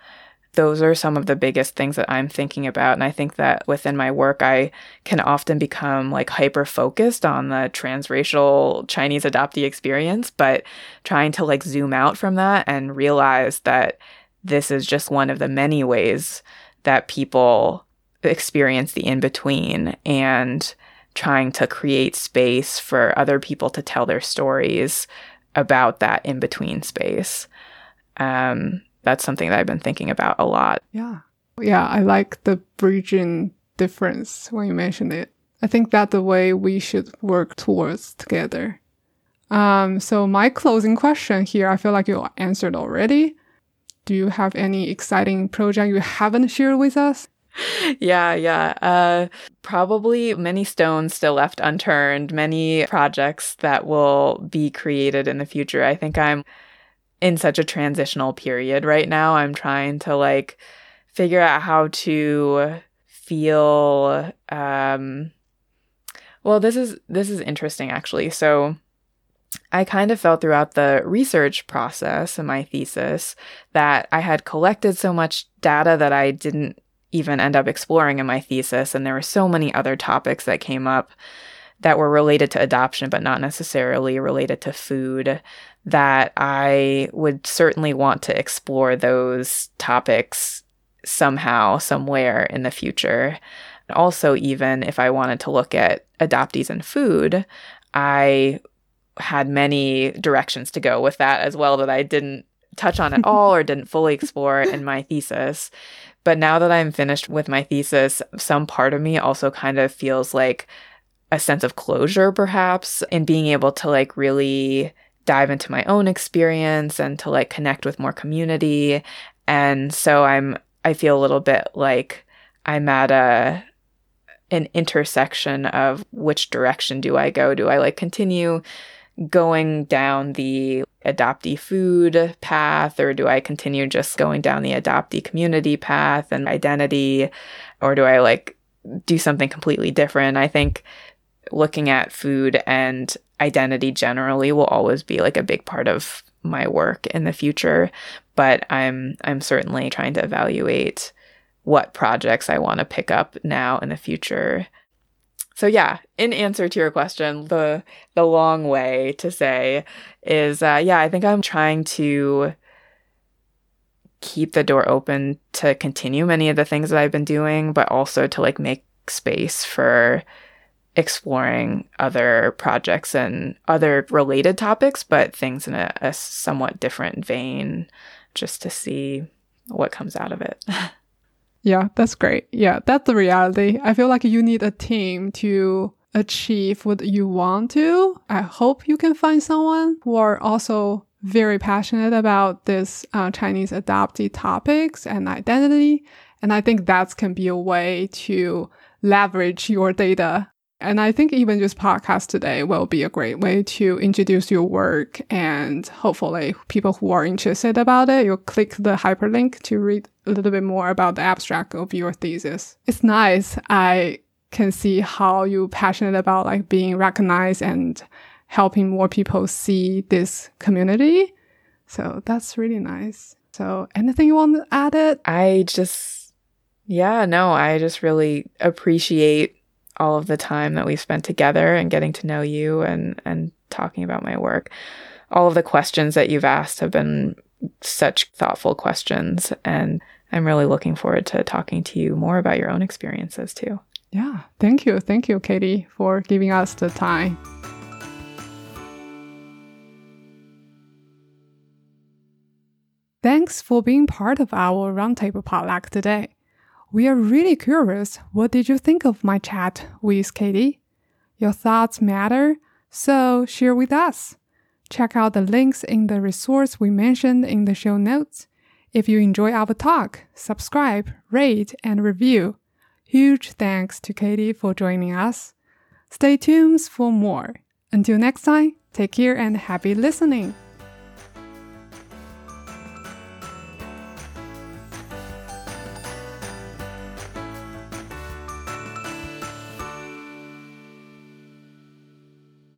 Those are some of the biggest things that I'm thinking about. And I think that within my work, I can often become like hyper focused on the transracial Chinese adoptee experience, but trying to like zoom out from that and realize that this is just one of the many ways that people experience the in between and trying to create space for other people to tell their stories about that in between space. Um, that's something that I've been thinking about a lot. Yeah. Yeah. I like the bridging difference when you mentioned it. I think that's the way we should work towards together. Um, so my closing question here, I feel like you answered already. Do you have any exciting project you haven't shared with us? yeah, yeah. Uh, probably many stones still left unturned, many projects that will be created in the future. I think I'm in such a transitional period right now. I'm trying to like figure out how to feel um well this is this is interesting actually. So I kind of felt throughout the research process and my thesis that I had collected so much data that I didn't even end up exploring in my thesis. And there were so many other topics that came up that were related to adoption, but not necessarily related to food, that I would certainly want to explore those topics somehow, somewhere in the future. Also, even if I wanted to look at adoptees and food, I had many directions to go with that as well that I didn't touch on at all or didn't fully explore in my thesis. But now that I'm finished with my thesis, some part of me also kind of feels like a sense of closure, perhaps, in being able to like really dive into my own experience and to like connect with more community. And so I'm, I feel a little bit like I'm at a, an intersection of which direction do I go? Do I like continue going down the adoptee food path or do I continue just going down the adoptee community path and identity or do I like do something completely different? I think looking at food and identity generally will always be like a big part of my work in the future, but I'm I'm certainly trying to evaluate what projects I want to pick up now in the future. So yeah, in answer to your question, the the long way to say is uh, yeah, I think I'm trying to keep the door open to continue many of the things that I've been doing, but also to like make space for exploring other projects and other related topics, but things in a, a somewhat different vein, just to see what comes out of it. Yeah, that's great. Yeah, that's the reality. I feel like you need a team to achieve what you want to. I hope you can find someone who are also very passionate about this uh, Chinese adoptee topics and identity. And I think that can be a way to leverage your data and I think even just podcast today will be a great way to introduce your work and hopefully people who are interested about it, you'll click the hyperlink to read a little bit more about the abstract of your thesis. It's nice. I can see how you're passionate about like being recognized and helping more people see this community. So that's really nice. So anything you want to add it? I just, yeah, no, I just really appreciate all of the time that we've spent together and getting to know you and and talking about my work. All of the questions that you've asked have been such thoughtful questions and I'm really looking forward to talking to you more about your own experiences too. Yeah, thank you. Thank you, Katie, for giving us the time. Thanks for being part of our roundtable potluck today. We are really curious. What did you think of my chat with Katie? Your thoughts matter, so share with us. Check out the links in the resource we mentioned in the show notes. If you enjoy our talk, subscribe, rate, and review. Huge thanks to Katie for joining us. Stay tuned for more. Until next time, Take care and happy listening.